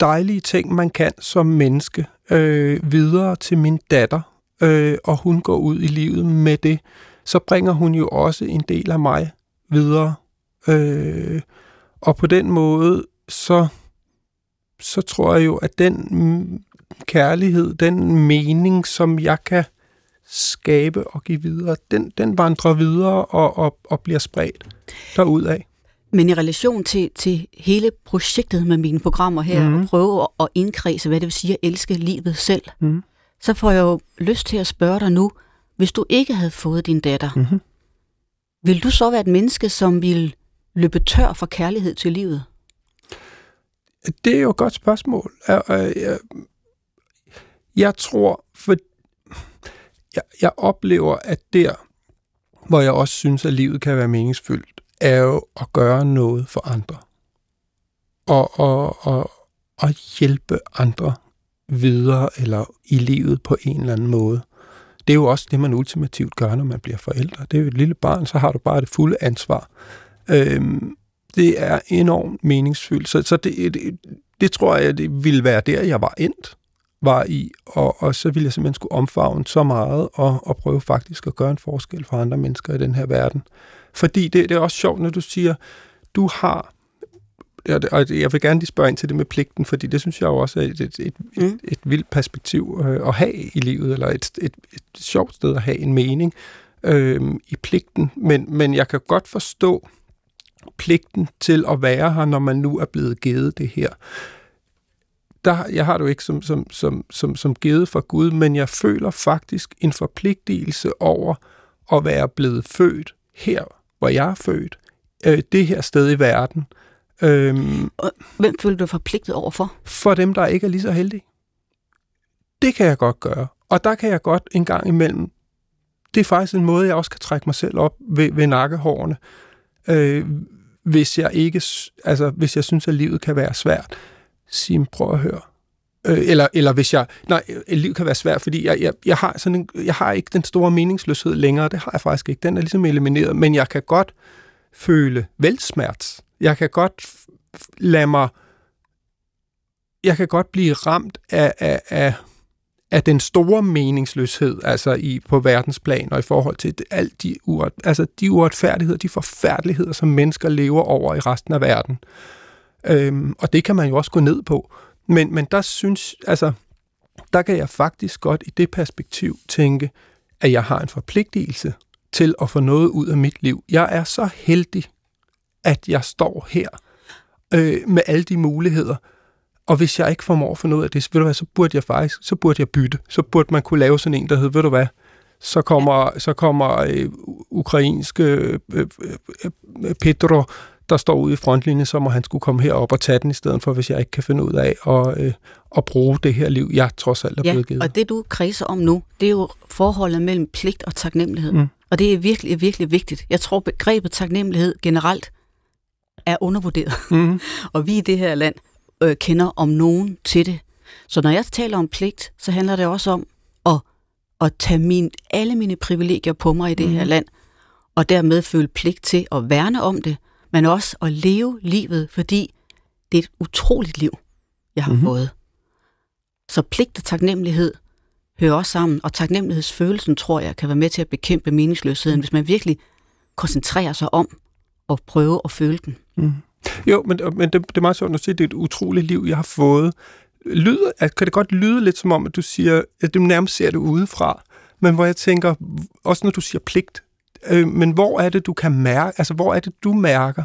dejlige ting, man kan som menneske, øh, videre til min datter, øh, og hun går ud i livet med det, så bringer hun jo også en del af mig videre. Øh, og på den måde, så, så tror jeg jo, at den kærlighed, den mening, som jeg kan skabe og give videre, den, den vandrer videre og, og, og bliver spredt af. Men i relation til, til hele projektet med mine programmer her, mm. at prøve at indkredse, hvad det vil sige at elske livet selv, mm. så får jeg jo lyst til at spørge dig nu, hvis du ikke havde fået din datter, mm. vil du så være et menneske, som vil løbe tør for kærlighed til livet? Det er jo et godt spørgsmål. Jeg, øh, jeg, jeg tror, for jeg, jeg oplever, at der, hvor jeg også synes, at livet kan være meningsfyldt, er jo at gøre noget for andre. Og, og, og, og hjælpe andre videre eller i livet på en eller anden måde. Det er jo også det, man ultimativt gør, når man bliver forældre. Det er jo et lille barn, så har du bare det fulde ansvar. Øhm, det er enormt meningsfyldt. Så, så det, det, det tror jeg, det ville være der, jeg var endt var i, og, og så ville jeg simpelthen skulle omfavne så meget og, og prøve faktisk at gøre en forskel for andre mennesker i den her verden. Fordi det, det er også sjovt, når du siger, du har og jeg vil gerne lige spørge ind til det med pligten, fordi det synes jeg jo også er et, et, et, mm. et, et vildt perspektiv øh, at have i livet, eller et, et, et sjovt sted at have en mening øh, i pligten. Men, men jeg kan godt forstå pligten til at være her, når man nu er blevet givet det her. Der, jeg har det jo ikke som, som, som, som, som givet fra Gud, men jeg føler faktisk en forpligtelse over at være blevet født her, hvor jeg er født, øh, det her sted i verden, Øhm, hvem føler du forpligtet over for? For dem, der ikke er lige så heldige. Det kan jeg godt gøre. Og der kan jeg godt en gang imellem, det er faktisk en måde, jeg også kan trække mig selv op ved, ved nakkehårene, øh, hvis jeg ikke, altså hvis jeg synes, at livet kan være svært. Sige, prøv at høre. Øh, eller, eller hvis jeg, nej, øh, livet kan være svært, fordi jeg, jeg, jeg, har sådan en, jeg har ikke den store meningsløshed længere, det har jeg faktisk ikke, den er ligesom elimineret, men jeg kan godt føle velsmert. jeg kan godt lade mig... Jeg kan godt blive ramt af, af, af, af den store meningsløshed, altså i, på verdensplan og i forhold til alt de, uret, altså de uretfærdigheder, de forfærdeligheder, som mennesker lever over i resten af verden. Øhm, og det kan man jo også gå ned på. Men, men der synes, altså, der kan jeg faktisk godt i det perspektiv tænke, at jeg har en forpligtelse til at få noget ud af mit liv. Jeg er så heldig, at jeg står her øh, med alle de muligheder. Og hvis jeg ikke formår for noget af det, så, ved du hvad, så burde jeg faktisk, så burde jeg bytte. Så burde man kunne lave sådan en, der hedder, ved du hvad, så kommer, så kommer øh, ukrainske øh, øh, øh, Pedro, der står ude i frontlinjen, så må han skulle komme herop og tage den i stedet for, hvis jeg ikke kan finde ud af at, øh, at bruge det her liv, jeg trods alt er ja, blevet givet. og det du kredser om nu, det er jo forholdet mellem pligt og taknemmelighed. Mm. Og det er virkelig, virkelig vigtigt. Jeg tror, begrebet taknemmelighed generelt er undervurderet. Mm. (laughs) og vi i det her land øh, kender om nogen til det. Så når jeg taler om pligt, så handler det også om at, at tage min, alle mine privilegier på mig i det mm. her land, og dermed føle pligt til at værne om det, men også at leve livet, fordi det er et utroligt liv, jeg har mm. fået. Så pligt og taknemmelighed hører også sammen, og taknemmelighedsfølelsen, tror jeg, kan være med til at bekæmpe meningsløsheden, hvis man virkelig koncentrerer sig om at prøve at føle den. Mm. Jo, men, men det, det er meget sjovt at at det er et utroligt liv, jeg har fået. Lyder, at, kan det godt lyde lidt som om, at du siger, at du nærmest ser det udefra, men hvor jeg tænker, også når du siger pligt, øh, men hvor er det, du kan mærke, altså hvor er det, du mærker,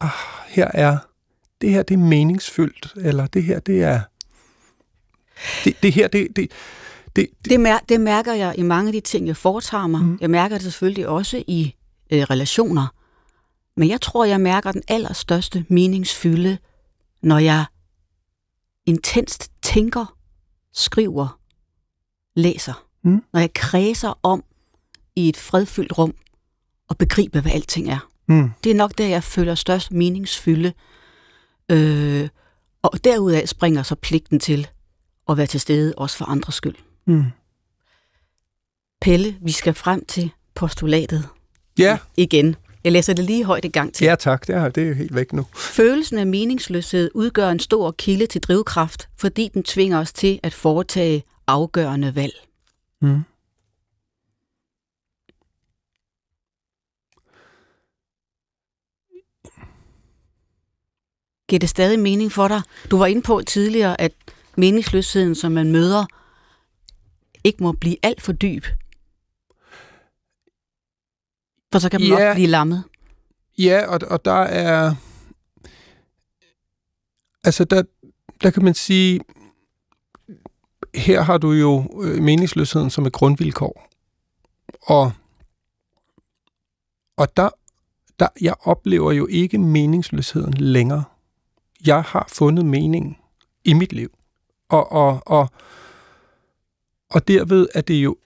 ah, her er, det her, det er meningsfyldt, eller det her, det er, det, det her, det, det, det, det, det, mær, det mærker jeg i mange af de ting, jeg foretager mig. Mm. Jeg mærker det selvfølgelig også i øh, relationer. Men jeg tror, jeg mærker den allerstørste meningsfylde, når jeg intenst tænker, skriver, læser. Mm. Når jeg kredser om i et fredfyldt rum og begribe, hvad alting er. Mm. Det er nok der, jeg føler størst meningsfylde. Øh, og derudaf springer så pligten til at være til stede, også for andres skyld. Mm. Pelle, vi skal frem til postulatet. Ja. Igen. Jeg læser det lige højt i gang til. Ja tak, det er, det er helt væk nu. Følelsen af meningsløshed udgør en stor kilde til drivkraft, fordi den tvinger os til at foretage afgørende valg. Mm. Giver det stadig mening for dig? Du var inde på tidligere, at meningsløsheden, som man møder, ikke må blive alt for dyb. For så kan man ja, også blive lammet. Ja, og, og der er... Altså, der, der kan man sige, her har du jo øh, meningsløsheden som et grundvilkår. Og, og der, der, jeg oplever jo ikke meningsløsheden længere. Jeg har fundet mening i mit liv. Og, og, og, og derved er det jo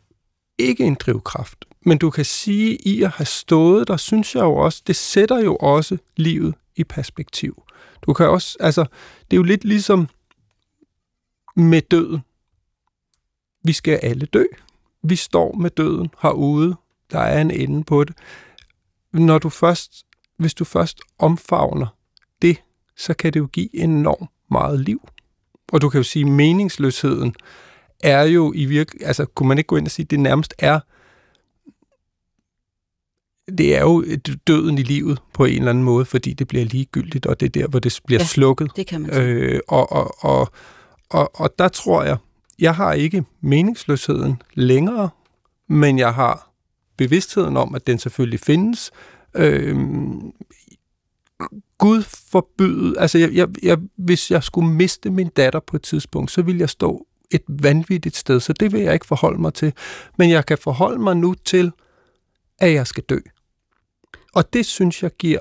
ikke en drivkraft. Men du kan sige, i at have stået der, synes jeg jo også, det sætter jo også livet i perspektiv. Du kan også, altså, det er jo lidt ligesom med døden. Vi skal alle dø. Vi står med døden herude. Der er en ende på det. Når du først, hvis du først omfavner det, så kan det jo give enormt meget liv. Og du kan jo sige, at meningsløsheden er jo i virke, altså kunne man ikke gå ind og sige, at det nærmest er det er jo døden i livet på en eller anden måde, fordi det bliver ligegyldigt, og det er der, hvor det bliver ja, slukket. det kan man sige. Øh, og, og, og, og, og der tror jeg, jeg har ikke meningsløsheden længere, men jeg har bevidstheden om, at den selvfølgelig findes. Øh, Gud forbyde, altså jeg, jeg, jeg, hvis jeg skulle miste min datter på et tidspunkt, så ville jeg stå et vanvittigt sted, så det vil jeg ikke forholde mig til. Men jeg kan forholde mig nu til, at jeg skal dø. Og det synes jeg giver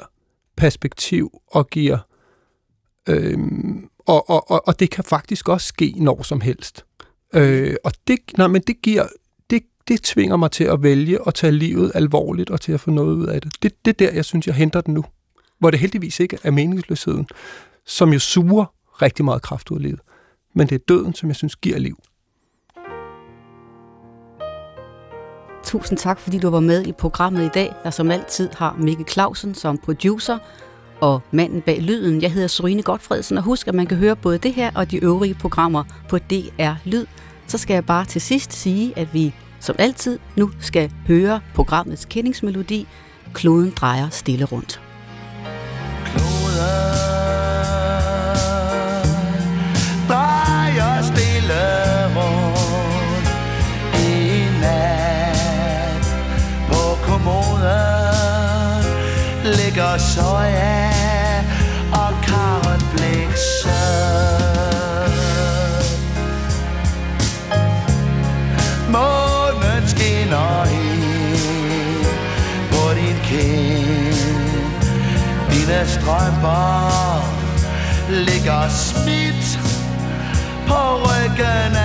perspektiv og giver... Øhm, og, og, og, og det kan faktisk også ske når som helst. Øh, og det, nej, men det giver, det, det tvinger mig til at vælge at tage livet alvorligt og til at få noget ud af det. Det, det er der, jeg synes, jeg henter den nu. Hvor det heldigvis ikke er meningsløsheden, som jo suger rigtig meget kraft ud af livet. Men det er døden, som jeg synes giver liv. Tusind tak, fordi du var med i programmet i dag, der som altid har Mikkel Clausen som producer og manden bag lyden. Jeg hedder Sorine Godfredsen, og husk, at man kan høre både det her og de øvrige programmer på DR Lyd. Så skal jeg bare til sidst sige, at vi som altid nu skal høre programmets kendingsmelodi. Kloden drejer stille rundt. Kloden ligger soja og karotblikse. Månen skinner ind på din kind. Dine strømper ligger smidt på ryggen af